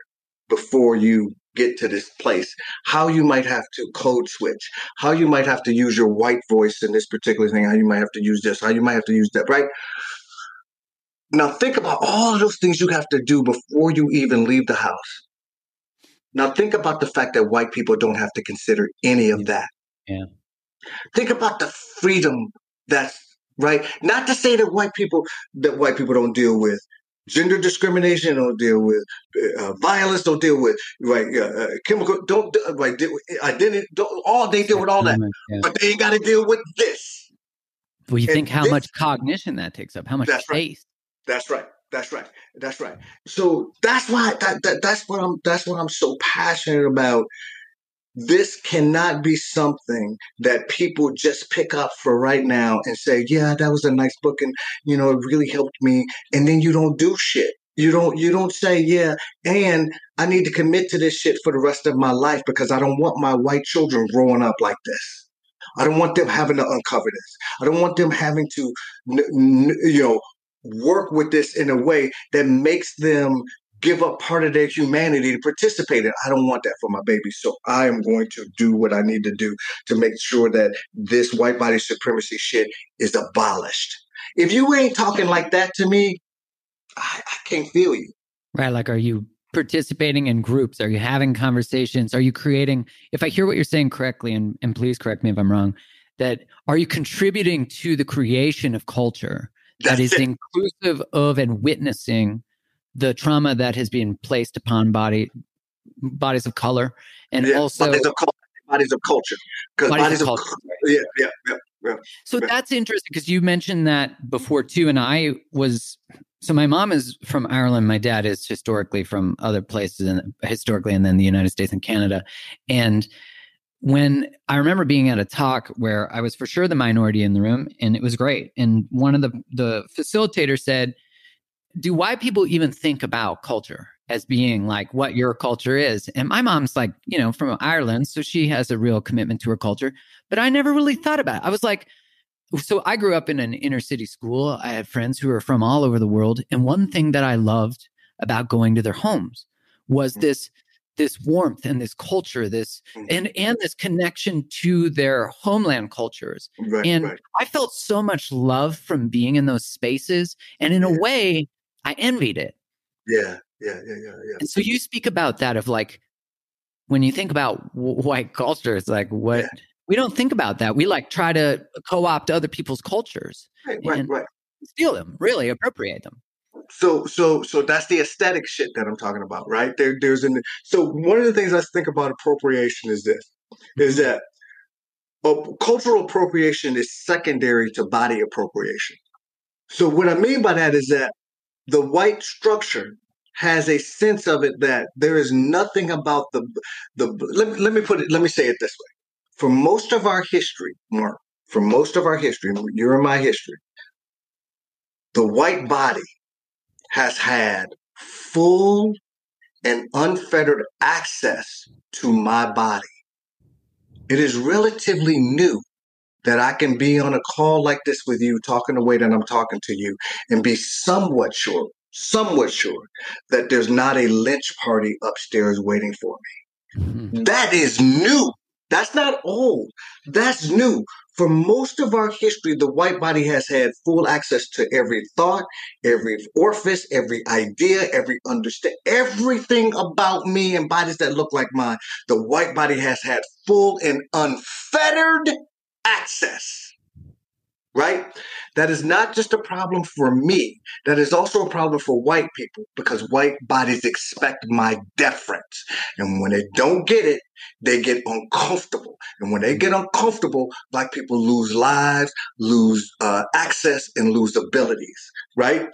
before you get to this place, how you might have to code switch, how you might have to use your white voice in this particular thing, how you might have to use this, how you might have to use that, right? Now think about all of those things you have to do before you even leave the house. Now think about the fact that white people don't have to consider any of that. Yeah. Think about the freedom that's right. Not to say that white people that white people don't deal with gender discrimination, don't deal with uh, violence, don't deal with right uh, uh chemical, don't uh, right with identity. Don't, all they deal with all that, yeah. but they ain't got to deal with this. Well, you and think how this, much cognition that takes up, how much that's space. Right. That's right. That's right. That's right. So that's why that, that that's what I'm that's what I'm so passionate about this cannot be something that people just pick up for right now and say, yeah, that was a nice book and you know, it really helped me. And then you don't do shit. You don't you don't say, yeah, and I need to commit to this shit for the rest of my life because I don't want my white children growing up like this. I don't want them having to uncover this. I don't want them having to, you know, work with this in a way that makes them give up part of their humanity to participate in. I don't want that for my baby. So I am going to do what I need to do to make sure that this white body supremacy shit is abolished. If you ain't talking like that to me, I, I can't feel you. Right. Like, are you participating in groups? Are you having conversations? Are you creating, if I hear what you're saying correctly, and, and please correct me if I'm wrong, that are you contributing to the creation of culture that is inclusive of and witnessing the trauma that has been placed upon body bodies of color and yeah, also bodies of, bodies of culture bodies, bodies, of, culture. yeah, yeah, yeah, yeah. So yeah. that's interesting because you mentioned that before too, and I was so my mom is from Ireland. My dad is historically from other places and historically, and then the United States and Canada. And when I remember being at a talk where I was for sure the minority in the room, and it was great. And one of the the facilitators said, do white people even think about culture as being like what your culture is? And my mom's like, you know, from Ireland, so she has a real commitment to her culture. But I never really thought about it. I was like, so I grew up in an inner city school. I had friends who were from all over the world. And one thing that I loved about going to their homes was mm. this this warmth and this culture this mm. and and this connection to their homeland cultures right, and right. i felt so much love from being in those spaces and in a way I envied it. Yeah, yeah, yeah, yeah, yeah. And so you speak about that of like when you think about white culture, it's like what yeah. we don't think about that. We like try to co-opt other people's cultures, right, right, right. steal them, really appropriate them. So, so, so that's the aesthetic shit that I'm talking about, right? There, there's an. So one of the things I think about appropriation is this: is mm-hmm. that uh, cultural appropriation is secondary to body appropriation. So what I mean by that is that the white structure has a sense of it that there is nothing about the the let, let me put it let me say it this way. For most of our history mark for most of our history you're in my history the white body has had full and unfettered access to my body. It is relatively new that I can be on a call like this with you, talking the way that I'm talking to you, and be somewhat sure, somewhat sure that there's not a lynch party upstairs waiting for me. Mm-hmm. That is new. That's not old. That's new. For most of our history, the white body has had full access to every thought, every orifice, every idea, every understand, everything about me and bodies that look like mine. The white body has had full and unfettered access. Right? That is not just a problem for me. That is also a problem for white people because white bodies expect my deference. And when they don't get it, they get uncomfortable. And when they get uncomfortable, black people lose lives, lose uh, access, and lose abilities. Right?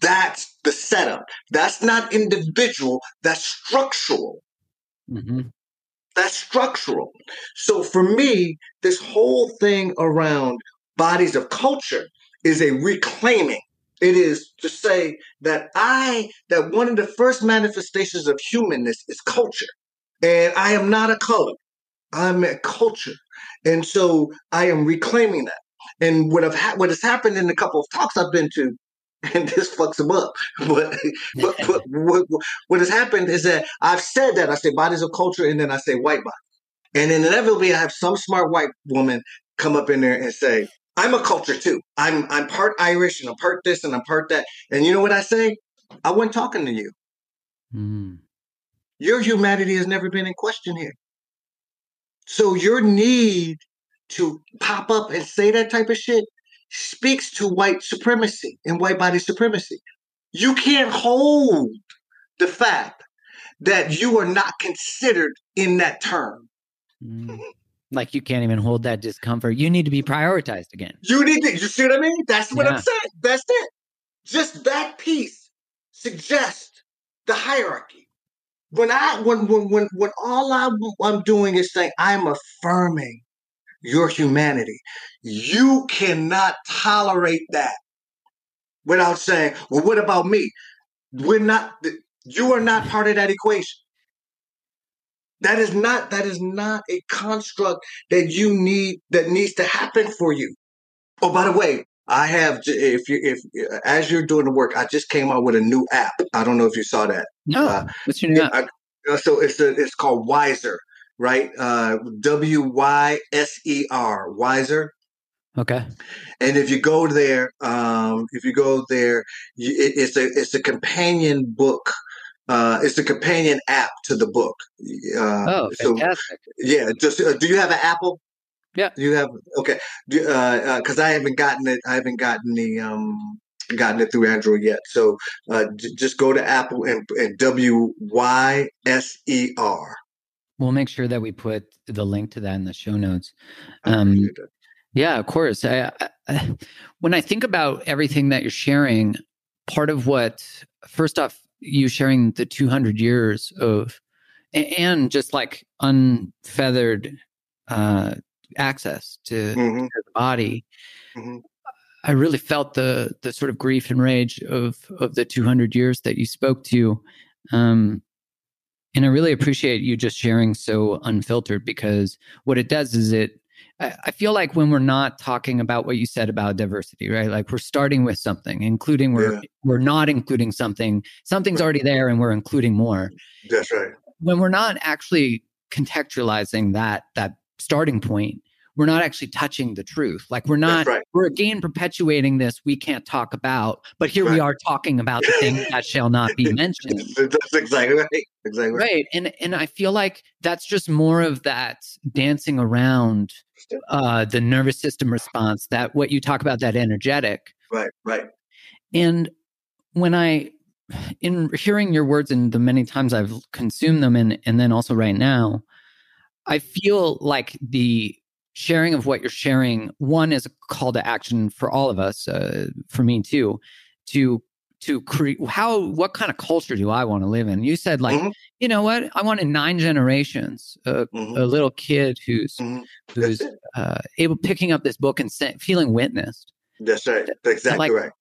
That's the setup. That's not individual, that's structural. Mm-hmm. That's structural. So for me, this whole thing around bodies of culture is a reclaiming. It is to say that I, that one of the first manifestations of humanness is culture. And I am not a color. I'm a culture. And so I am reclaiming that. And what I've ha- what has happened in a couple of talks I've been to and this fucks them up. But, but, but what, what, has happened is that I've said that I say bodies of culture, and then I say white body, and then inevitably I have some smart white woman come up in there and say, I'm a culture too. I'm I'm part Irish and I'm part this and I'm part that. And you know what I say? I wasn't talking to you. Mm. Your humanity has never been in question here. So your need to pop up and say that type of shit speaks to white supremacy and white body supremacy. You can't hold the fact that you are not considered in that term. Mm. Like you can't even hold that discomfort. You need to be prioritized again. You need to, you see what I mean? That's what I'm saying. That's it. Just that piece suggests the hierarchy. When I when when when when all I, I'm doing is saying I'm affirming your humanity, you cannot tolerate that without saying, "Well, what about me?" We're not. You are not part of that equation. That is not that is not a construct that you need that needs to happen for you. Oh, by the way, I have if you if as you're doing the work, I just came out with a new app. I don't know if you saw that. No, Uh, what's your new app? I- so it's a, it's called Wyser, right? Uh, w Y S E R, Wyser. Okay. And if you go there, um, if you go there, you, it, it's a it's a companion book. Uh, it's a companion app to the book. Uh, Oh, so fantastic. yeah, just uh, do you have an Apple? Yeah. Do you have okay? Because uh, uh I haven't gotten it. I haven't gotten the um gotten it through Android yet. So uh, j- just go to Apple and, and W Y S E R. We'll make sure that we put the link to that in the show notes. Um. Yeah, of course. I, I, when I think about everything that you're sharing, part of what, first off, you sharing the 200 years of, and just like unfeathered uh, access to, Mhm, to the body. mhm. I really felt the the sort of grief and rage of of the 200 years that you spoke to, um, and I really appreciate you just sharing so unfiltered because what it does is it. I feel like when we're not talking about what you said about diversity, right? Like we're starting with something, including we're Yeah. we're not including something. Something's already there, and we're including more. That's right. When we're not actually contextualizing that that starting point, we're not actually touching the truth. Like we're not right. we're again perpetuating this we can't talk about, but here we are talking about the thing that shall not be mentioned. That's exactly right. Exactly right. Right. And and I feel like that's just more of that dancing around uh the nervous system response, that what you talk about, that energetic. Right. Right. And when I in hearing your words and the many times I've consumed them and and then also right now, I feel like the sharing of what you're sharing one is a call to action for all of us uh, for me too to to create how what kind of culture do i want to live in you said like Mhm. you know what i want in nine generations uh, Mhm. a little kid who's Mhm. who's uh, able picking up this book and sa- feeling witnessed That's right. That's exactly like- right.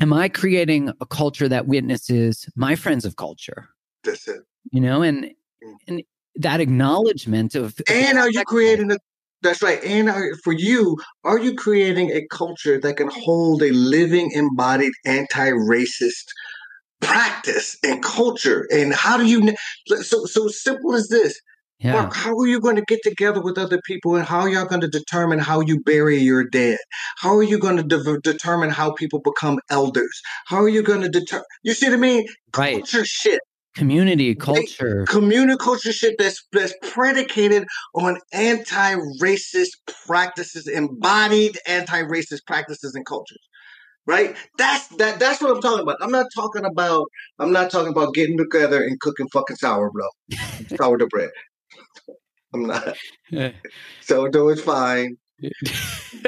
am i creating a culture that witnesses my friends of culture That's it. you know and Mm. and that acknowledgement of And are you creating a that's right. And are, for you, are you creating a culture that can hold a living, embodied, anti-racist practice and culture? And how do you? So so simple as this. yeah Mark, how are you going to get together with other people, and how y'all going to determine how you bury your dead? How are you going to de- determine how people become elders? How are you going to determine? You see what I mean? right Culture shit. Community culture community culture shit that's that's predicated on anti-racist practices, embodied anti-racist practices and cultures. Right? That's that that's what I'm talking about. I'm not talking about I'm not talking about getting together and cooking fucking sourdough. sourdough bread. I'm not. Sourdough is fine.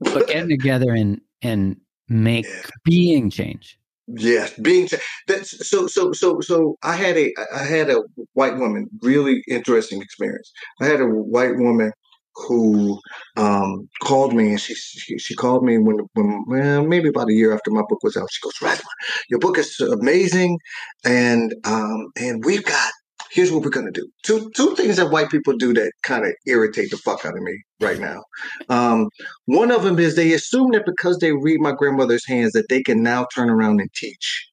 but getting together and and make Yeah. being change Yes, being that's so so so so. I had a I had a white woman really interesting experience. I had a white woman who um, called me and she, she she called me when when well, maybe about a year after my book was out. She goes, Resmaa, your book is amazing, and um, and we've got. Here's what we're gonna do. Two two things that white people do that kind of irritate the fuck out of me right now. Um, one of them is they assume that because they read my grandmother's hands that they can now turn around and teach.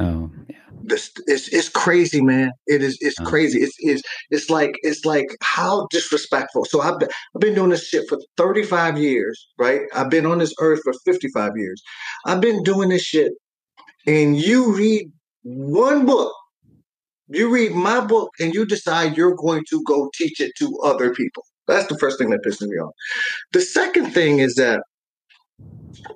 oh yeah this it's it's crazy, man. It is it's crazy. It's it's it's like it's like how disrespectful. So I've been I've been doing this shit for 35 years, right? I've been on this earth for 55 years. I've been doing this shit, and you read one book, you read my book, and you decide you're going to go teach it to other people. That's the first thing that pisses me off. The second thing is that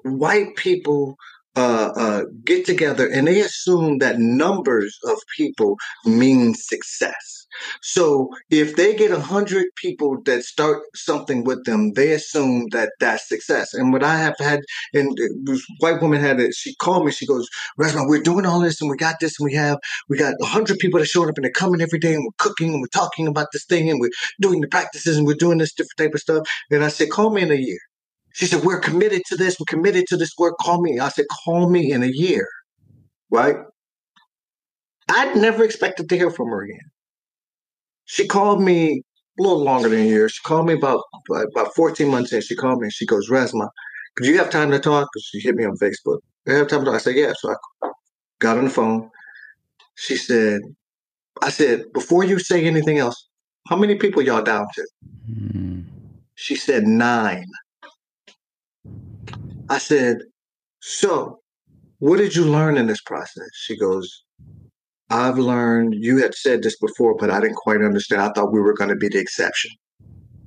white people uh, uh, get together and they assume that numbers of people mean success. So if they get a hundred people that start something with them, they assume that that's success. And what I have had, and this white woman had it. She called me. She goes, "Resmaa, we're doing all this, and we got this, and we have we got a hundred people that showing up, and they're coming every day, and we're cooking, and we're talking about this thing, and we're doing the practices, and we're doing this different type of stuff." And I said, "Call me in a year." She said, We're committed to this. We're committed to this work. Call me. I said, Call me in a year. Right? I'd never expected to hear from her again. She called me a little longer than a year. She called me about about 14 months in. She called me and she goes, Resmaa, could you have time to talk? Because she hit me on Facebook. I have time to talk. I said, Yeah. So I got on the phone. She said, I said, before you say anything else, how many people y'all down to? Mm. She said nine. I said, So, what did you learn in this process? She goes, I've learned, you had said this before, but I didn't quite understand. I thought we were going to be the exception.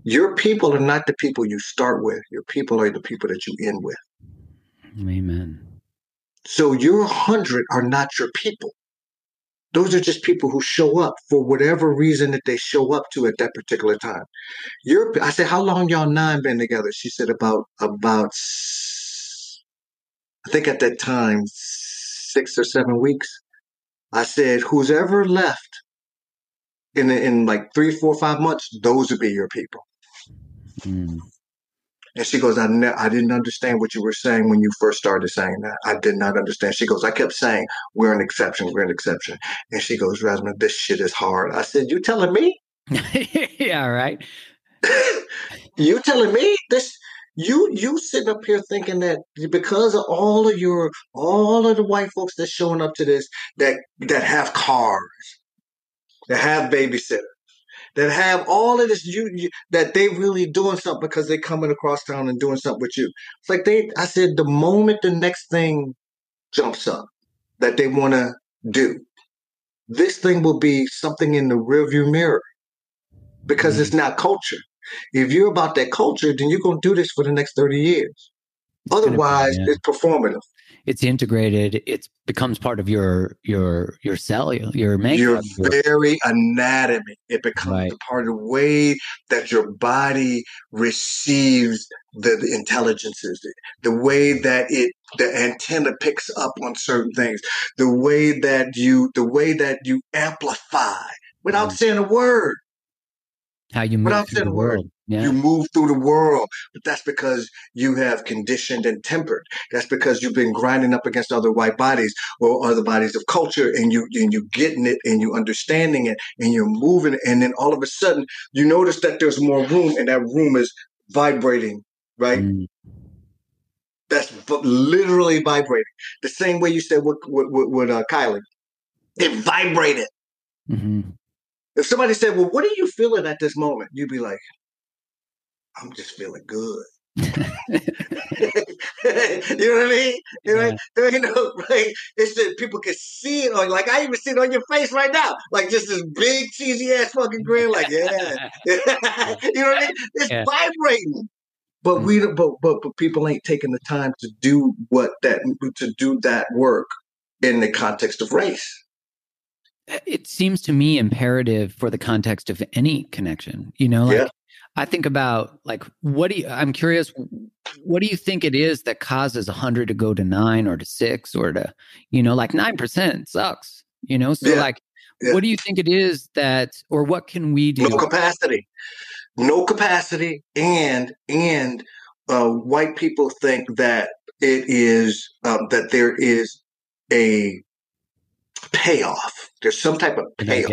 Your people are not the people you start with, your people are the people that you end with. Amen. So, your hundred are not your people. Those are just people who show up for whatever reason that they show up to at that particular time. Your, I said, how long y'all nine been together? She said about about I think at that time, six or seven weeks, I said, who's ever left in in like three, four, five months, those would be your people. Mm. And she goes, I ne- I didn't understand what you were saying when you first started saying that. I did not understand. She goes, I kept saying, we're an exception, we're an exception. And she goes, Rasmus, this shit is hard. I said, you telling me? yeah, right. you telling me this you you sit up here thinking that because of all of your all of the white folks that's showing up to this that that have cars, that have babysitters, that have all of this you, you, that they really doing something because they're coming across town and doing something with you. It's like they I said the moment the next thing jumps up that they want to do, this thing will be something in the rearview mirror because it's mm. not culture. If you're about that culture, then you're going to do this for the next 30 years. It's Otherwise, be, yeah. it's performative. It's integrated. It becomes part of your your your cell, your makeup. Your very anatomy. It becomes right. part of the way that your body receives the, the intelligences, the way that it the antenna picks up on certain things, the way that you the way that you amplify without mm. saying a word. How you move through the world. Yeah. You move through the world, but that's because you have conditioned and tempered. That's because you've been grinding up against other white bodies or other bodies of culture, and you and you getting it, and you understanding it, and you're moving it, and then all of a sudden you notice that there's more room, and that room is vibrating, right? Mm. That's literally vibrating. The same way you said with with, with uh, Kylie, it vibrated. Mm-hmm. If somebody said, "Well, what are you feeling at this moment?" You'd be like, "I'm just feeling good." you know what I mean? You know, yeah. you know, right? It's that people can see it on, like I even see it on your face right now, like just this big cheesy ass fucking grin, like yeah, you know what I mean? It's yeah. vibrating, but we, mm-hmm. but, but but people ain't taking the time to do what that to do that work in the context of race it seems to me imperative for the context of any connection. You know, like yeah. I think about like what do you I'm curious what do you think it is that causes a 100 to go to 9 or to 6 or to you know like 9% sucks, you know? So yeah. like yeah. what do you think it is that or what can we do? No capacity. No capacity and and uh, white people think that it is um, that there is a payoff. There's some type of payoff.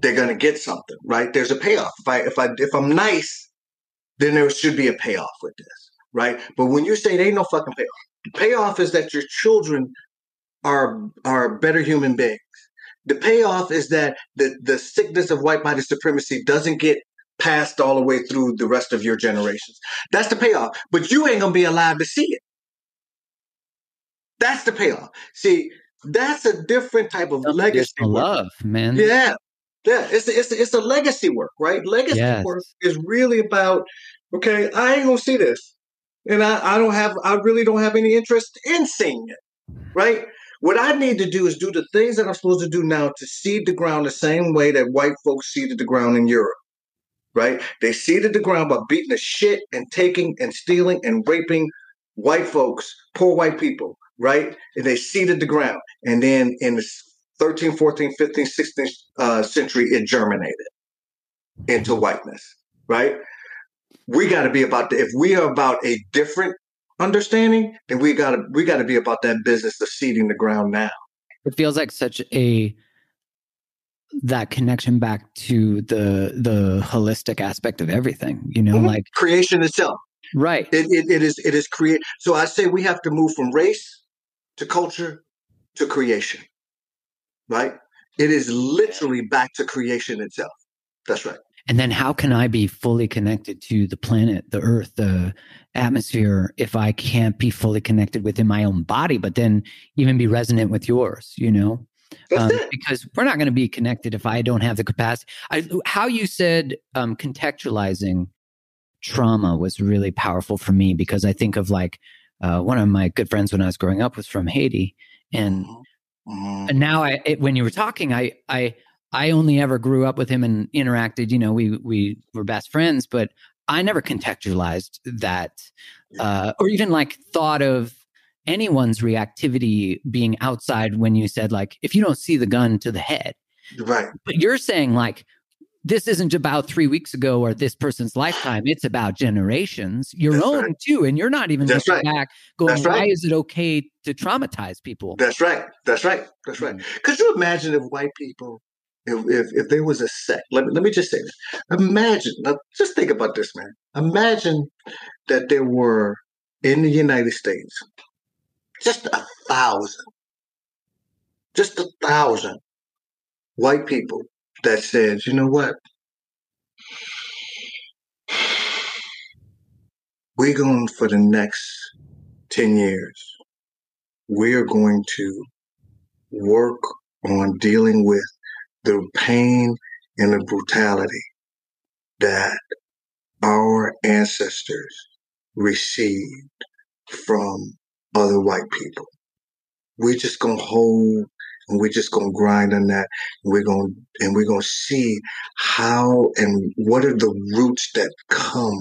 They're going to get something, right? There's a payoff. If I if I if I'm nice, then there should be a payoff with this, right? But when you say there ain't no fucking payoff, the payoff is that your children are are better human beings. The payoff is that the the sickness of white body supremacy doesn't get passed all the way through the rest of your generations. That's the payoff. But you ain't gonna be alive to see it. That's the payoff. See, that's a different type of legacy work. love, man. Yeah, yeah. It's a, it's a, it's a legacy work, right? Legacy Yes. work is really about okay. I ain't gonna see this, and I I don't have I really don't have any interest in seeing it, right? What I need to do is do the things that I'm supposed to do now to seed the ground the same way that white folks seeded the ground in Europe, right? They seeded the ground by beating the shit and taking and stealing and raping white folks, poor white people, right? And they seeded the ground. And then in the 13th, 14th, 15th, 16th uh, century, it germinated into whiteness, right? We got to be about the, if we are about a different understanding, then we got to we got to be about that business of seeding the ground now. It feels like such a that connection back to the the holistic aspect of everything. You know, Mhm. like Creation itself. right. It, it, it is it is create. So I say we have to move from race to culture to creation, right? It is literally back to creation itself. That's right. And then how can I be fully connected to the planet, the earth, the atmosphere if I can't be fully connected within my own body, but then even be resonant with yours, you know? Um, because we're not going to be connected if I don't have the capacity. I, how you said um, contextualizing trauma was really powerful for me because I think of like uh, one of my good friends when I was growing up was from Haiti, and Mhm. and now I it, when you were talking, I I I only ever grew up with him and interacted. You know, we we were best friends, but I never contextualized that, uh, or even like thought of anyone's reactivity being outside when you said like if you don't see the gun to the head, Right. but you're saying like this isn't about three weeks ago or this person's lifetime. It's about generations, your That's own right. too. And you're not even That's looking right. back going, That's right. why is it okay to traumatize people? That's right. That's right. That's right. Mm. Could you imagine if white people, if if, if there was a sect? Let me let me just say this. Imagine. Just think about this, man. Imagine that there were in the United States just a thousand, just a thousand white people that said, you know what? We're going for the next 10 years. We're going to work on dealing with the pain and the brutality that our ancestors received from other white people. We're just gonna hold and we're just gonna grind on that. And we're gonna and we're gonna see how and what are the roots that come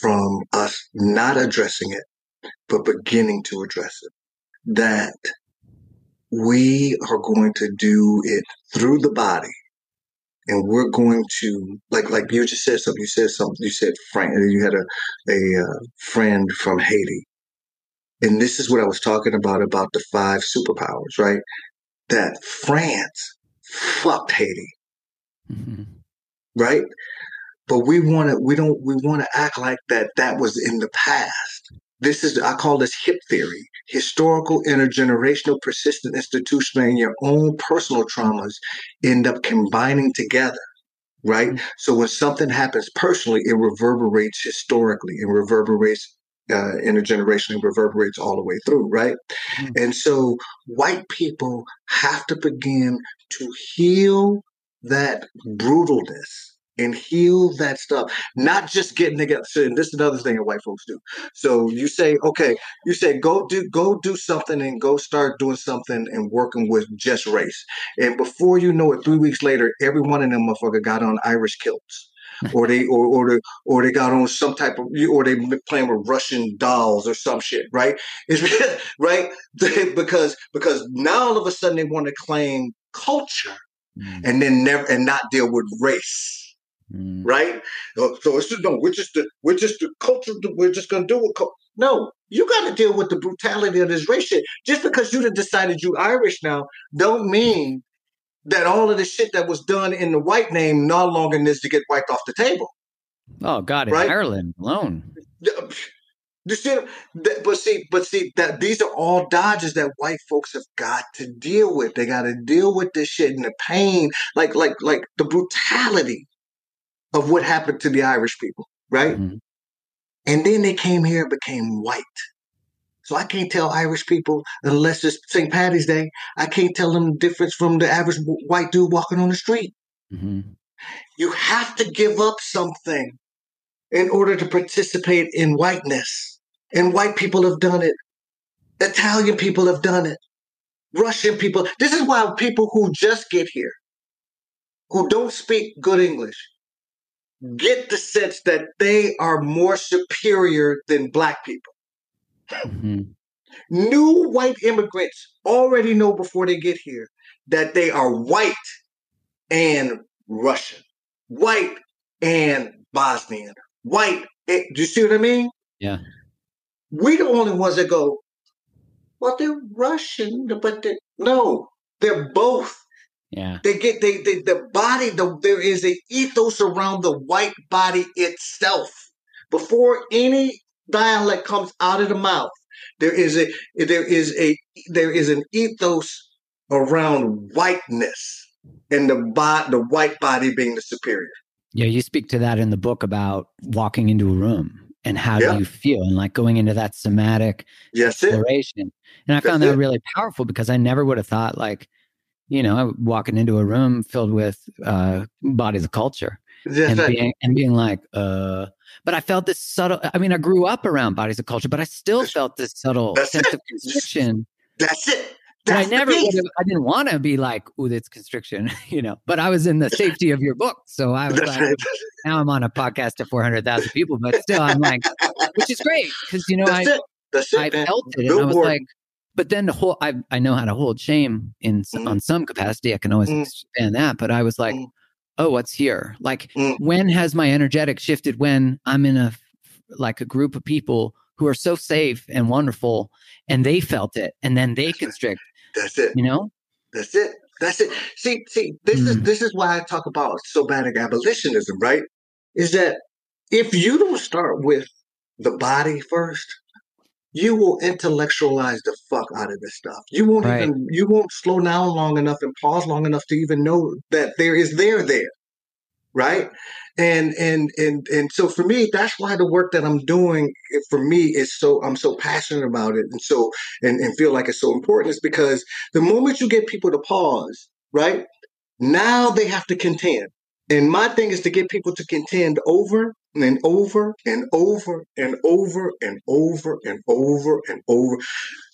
from us not addressing it, but beginning to address it. That we are going to do it through the body and we're going to like like you just said something you said something you said frank you had a a uh, friend from haiti and this is what i was talking about about the five superpowers right that france fucked haiti Mhm. right? But we want to we don't we want to act like that that was in the past. This is i call this hip theory historical intergenerational persistent institutional and your own personal traumas end up combining together right? So when something happens personally it reverberates historically it reverberates uh, intergenerationally reverberates all the way through right Mm. and so white people have to begin to heal that brutalness and heal that stuff, not just getting together. So, and this is another thing that white folks do. So you say, okay, you say go do go do something and go start doing something and working with just race. And before you know it, three weeks later, every one of them motherfucker got on Irish kilts. Or they or or they or they got on some type of or they playing with Russian dolls or some shit, right? It's right because because now all of a sudden they want to claim culture Mm. and then never and not deal with race, Mm. right? So it's just no, we're just the we're just the culture. We're just gonna do it. No, you got to deal with the brutality of this race shit. Just because you decided you Irish now, don't mean that all of the shit that was done in the white name no longer needs to get wiped off the table. Oh God, in Right? Ireland alone. You see, but see, but see that these are all dodges that white folks have got to deal with. They got to deal with this shit and the pain, like like like the brutality of what happened to the Irish people, right? Mhm. And then they came here and became white. So I can't tell Irish people unless it's St. Patty's Day. I can't tell them the difference from the average white dude walking on the street. Mhm. You have to give up something in order to participate in whiteness. And white people have done it. Italian people have done it. Russian people. This is why people who just get here, who don't speak good English, get the sense that they are more superior than black people. Mhm. New white immigrants already know before they get here that they are white and Russian, white and Bosnian, white. And, do you see what I mean? Yeah. We're the only ones that go, well, they're Russian, but they're, no, they're both. Yeah. They get they, they the body. The, there is an ethos around the white body itself. Before any dialect comes out of the mouth, there is a there is a there is an ethos around whiteness, and the bo- the white body being the superior. Yeah, you speak to that in the book about walking into a room and how Yeah. do you feel and like going into that somatic Yes, it. exploration. And I found that it. really powerful because I never would have thought like, you know, walking into a room filled with uh, bodies of culture That's and right. being and being like, uh, but I felt this subtle. I mean, I grew up around bodies of culture, but I still felt this subtle that's sense it. of constriction. That's it. But I never piece. would have. I didn't want to be like, "Ooh, that's constriction," you know. But I was in the safety of your book, so I was like, now I'm on a podcast to 400,000 people, but still, I'm like, which is great because you know I it. That's. I felt it, and I was like, but then the whole I I know how to hold shame in Mm. on some capacity. I can always Mm. expand that, but I was like, Mm. Oh, what's here? Like, Mm. when has my energetic shifted? When I'm in a like a group of people who are so safe and wonderful, and they felt it, and then they That's constrict. That's it. You know? That's it. That's it. See, see, this is Mm. this is why I talk about somatic abolitionism, right? Is that if you don't start with the body first, you will intellectualize the fuck out of this stuff. You won't Right. even you won't slow down long enough and pause long enough to even know that there is there there. Right? And and and and so for me, that's why the work that I'm doing for me is so I'm so passionate about it and so and, and feel like it's so important is because the moment you get people to pause, right? Now they have to contend. And my thing is to get people to contend over and over and over and over and over and over and over.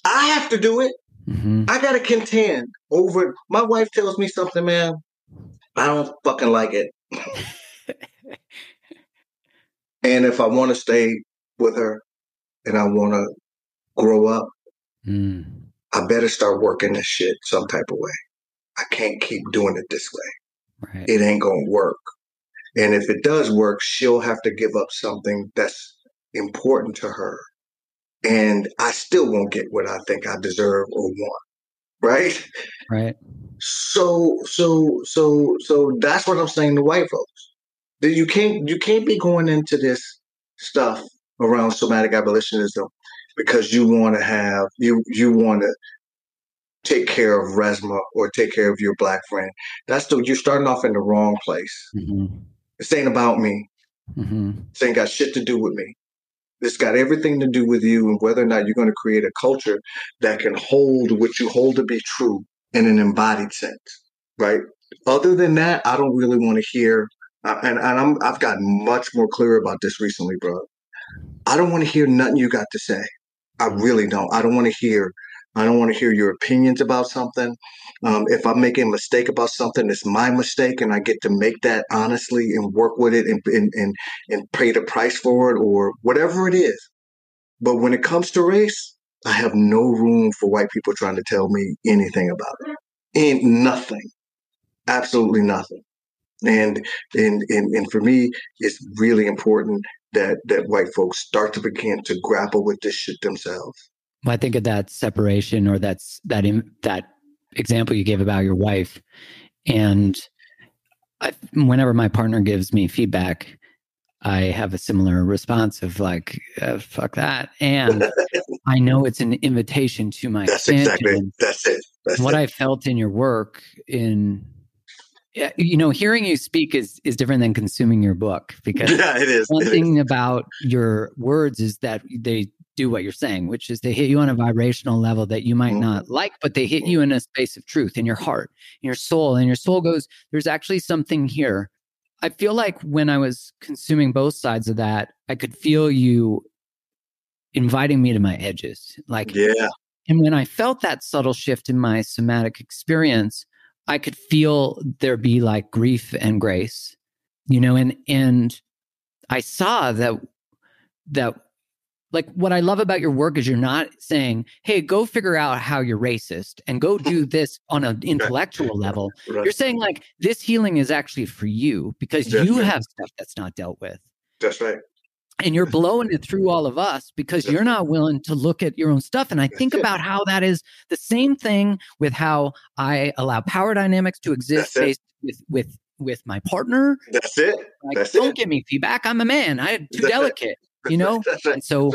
I have to do it. hmm I gotta contend over. My wife tells me something, man. I don't fucking like it. and if I want to stay with her and I want to grow up, Mm. I better start working this shit some type of way. I can't keep doing it this way. Right. It ain't gonna work. And if it does work, she'll have to give up something that's important to her. And I still won't get what I think I deserve or want. Right? Right. So so so so that's what I'm saying to white folks. That you can't you can't be going into this stuff around somatic abolitionism because you want to have you you want to take care of Resmaa or take care of your black friend. That's the you're starting off in the wrong place. hmm This ain't about me. hmm This ain't got shit to do with me. This got everything to do with you and whether or not you're going to create a culture that can hold what you hold to be true in an embodied sense, right? Other than that, I don't really want to hear. Uh, and and I'm I've gotten much more clear about this recently, bro. I don't want to hear nothing you got to say. I really don't. I don't want to hear. I don't want to hear your opinions about something. Um, if I'm making a mistake about something, it's my mistake, and I get to make that honestly and work with it and and and, and pay the price for it or whatever it is. But when it comes to race, I have no room for white people trying to tell me anything about it. Ain't nothing. Absolutely nothing. And and and, and for me, it's really important that that white folks start to begin to grapple with this shit themselves. I think of that separation or that's that Im- that example you gave about your wife, and I, whenever my partner gives me feedback, I have a similar response of like, uh, fuck that. And I know it's an invitation to my That's exactly That's it. That's what it. I felt in your work in you know, hearing you speak is is different than consuming your book because yeah, it is. One it thing is. about your words is that they do what you're saying, which is they hit you on a vibrational level that you might mm-hmm. not like, but they hit you in a space of truth in your heart, in your soul, and your soul goes, "There's actually something here." I feel like when I was consuming both sides of that, I could feel you inviting me to my edges, like yeah. And when I felt that subtle shift in my somatic experience, I could feel there be like grief and grace, you know, and and I saw that that like what I love about your work is you're not saying, "Hey, go figure out how you're racist and go do this on an intellectual level." Right. You're saying like this healing is actually for you because that's you right. have stuff that's not dealt with. That's right and you're blowing it through all of us because you're not willing to look at your own stuff and i think about how that is the same thing with how i allow power dynamics to exist with with with my partner. That's it. Like, that's don't it. give me feedback. I'm a man. I'm too delicate you know? And so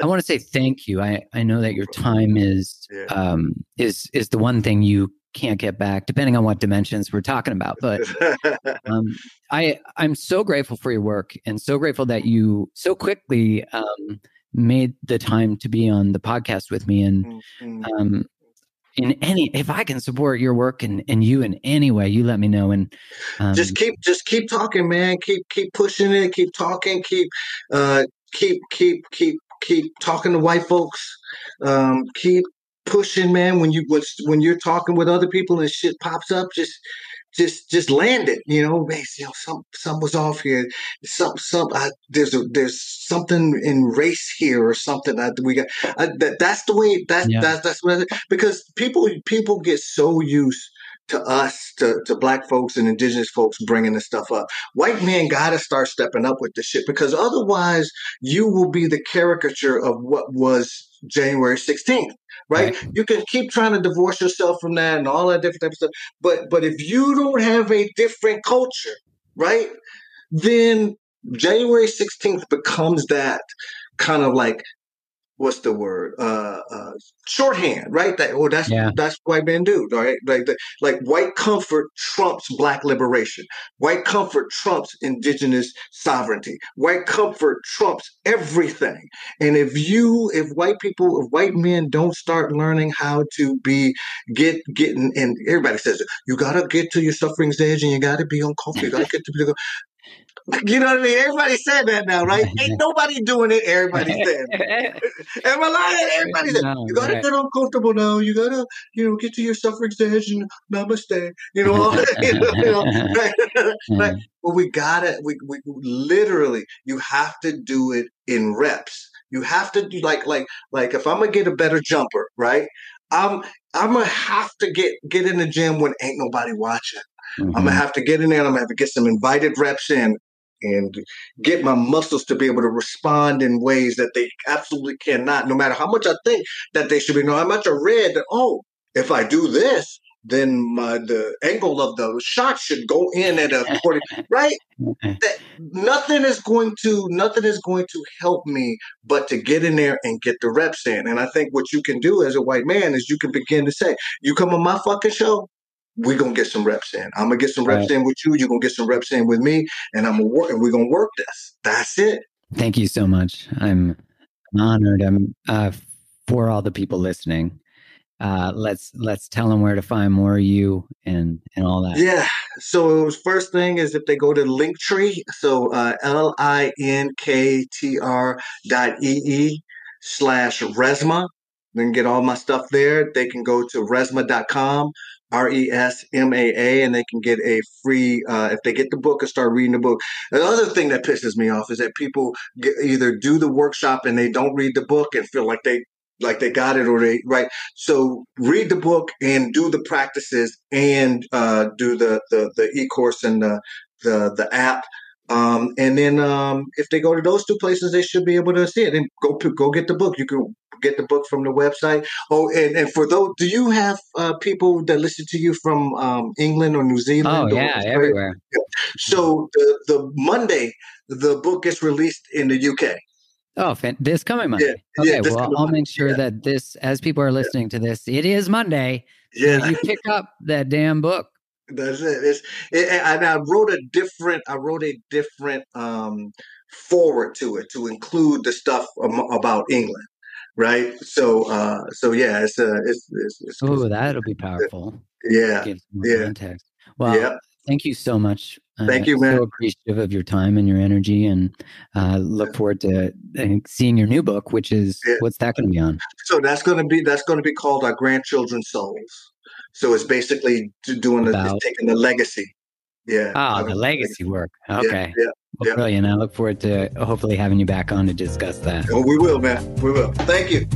I want to say thank you. I, I know that your time is um, is is the one thing you can't get back, depending on what dimensions we're talking about. But um, I I'm so grateful for your work and so grateful that you so quickly um, made the time to be on the podcast with me. And mm-hmm. um, in any, if I can support your work and, and you in any way, you let me know. And um, just keep just keep talking, man. Keep keep pushing it. Keep talking. Keep uh, keep keep keep keep talking to white folks. Um, keep pushing, man. When you when you're talking with other people and shit pops up, just just just land it. You know, man, you know, some some was off here. Some some I, there's a there's something in race here or something that we got. I, that that's the way. That's yeah. that's that's what because people people get so used to us, to, to black folks and indigenous folks bringing this stuff up. White men got to start stepping up with this shit because otherwise you will be the caricature of what was January 16th right? right? You can keep trying to divorce yourself from that and all that different type of stuff. But but if you don't have a different culture, right, then January 16th becomes that kind of like what's the word? Uh, uh, shorthand right? That oh that's yeah. that's white men do right? Like the, like white comfort trumps black liberation. White comfort trumps indigenous sovereignty. White comfort trumps everything. And if you if white people if white men don't start learning how to be get getting and everybody says you gotta get to your suffering's edge and you gotta be uncomfortable you gotta get to you know what I mean? Everybody said that now, right? Ain't nobody doing it. Everybody said. Am I lying? Everybody said. No, you gotta right. get uncomfortable now. You gotta, you know, get to your suffering's edge and namaste. You know, all, you know, you know right? right? Mm. But we gotta, we, we literally, you have to do it in reps. You have to do like, like, like if I'm gonna get a better jumper, right? I'm, I'm gonna have to get get in the gym when ain't nobody watching. Mm-hmm. I'm gonna have to get in there. I'm gonna have to get some invited reps in and get my muscles to be able to respond in ways that they absolutely cannot, no matter how much I think that they should be, no how much I read that, oh, if I do this, then my the angle of the shot should go in at a 40, right? That, nothing is going to nothing is going to help me but to get in there and get the reps in. And I think what you can do as a white man is you can begin to say, you come on my fucking show, we're gonna get some reps in. I'm gonna get some reps right. in with you. You're gonna get some reps in with me, and I'm gonna work. And we're gonna work this. That's it. Thank you so much. I'm honored. I'm uh, for all the people listening. Uh, let's let's tell them where to find more of you and and all that. Yeah. So it was first thing is if they go to Linktree, so uh, L I N K T R dot E E slash Resmaa. Then get all my stuff there. They can go to resmaa.com R E S M A A, and they can get a free uh, if they get the book and start reading the book. Another thing that pisses me off is that people get, either do the workshop and they don't read the book and feel like they like they got it or they right. So read the book and do the practices and uh, do the the the e course and the the the app Um, and then um, if they go to those two places, they should be able to see it. And go go get the book. You can get the book from the website. Oh, and, and for those, do you have uh, people that listen to you from um, England or New Zealand? Oh yeah, everywhere. Yeah. So the the Monday the book gets released in the UK. Oh, this coming Monday. Yeah, okay, yeah, well, I'll Monday. make sure yeah. that this, as people are listening to this, it is Monday. Yeah, so you pick up that damn book. That's it. It's, it, and I wrote a different. I wrote a different um, forward to it to include the stuff about England, right? So, uh, so yeah, it's a. Uh, it's, it's, it's oh, that'll be powerful. Yeah, yeah. Context. Well, thank you so much. Thank you, man. So appreciative of your time and your energy, and uh, look forward to seeing your new book. Which is yeah. what's that going to be on? So that's going to be that's going to be called Our Grandchildren's Souls. So it's basically doing the taking the legacy. Yeah. Oh, the legacy work. Okay. Yeah well, yeah. brilliant. I look forward to hopefully having you back on to discuss that. Oh, we will, man. We will. Thank you.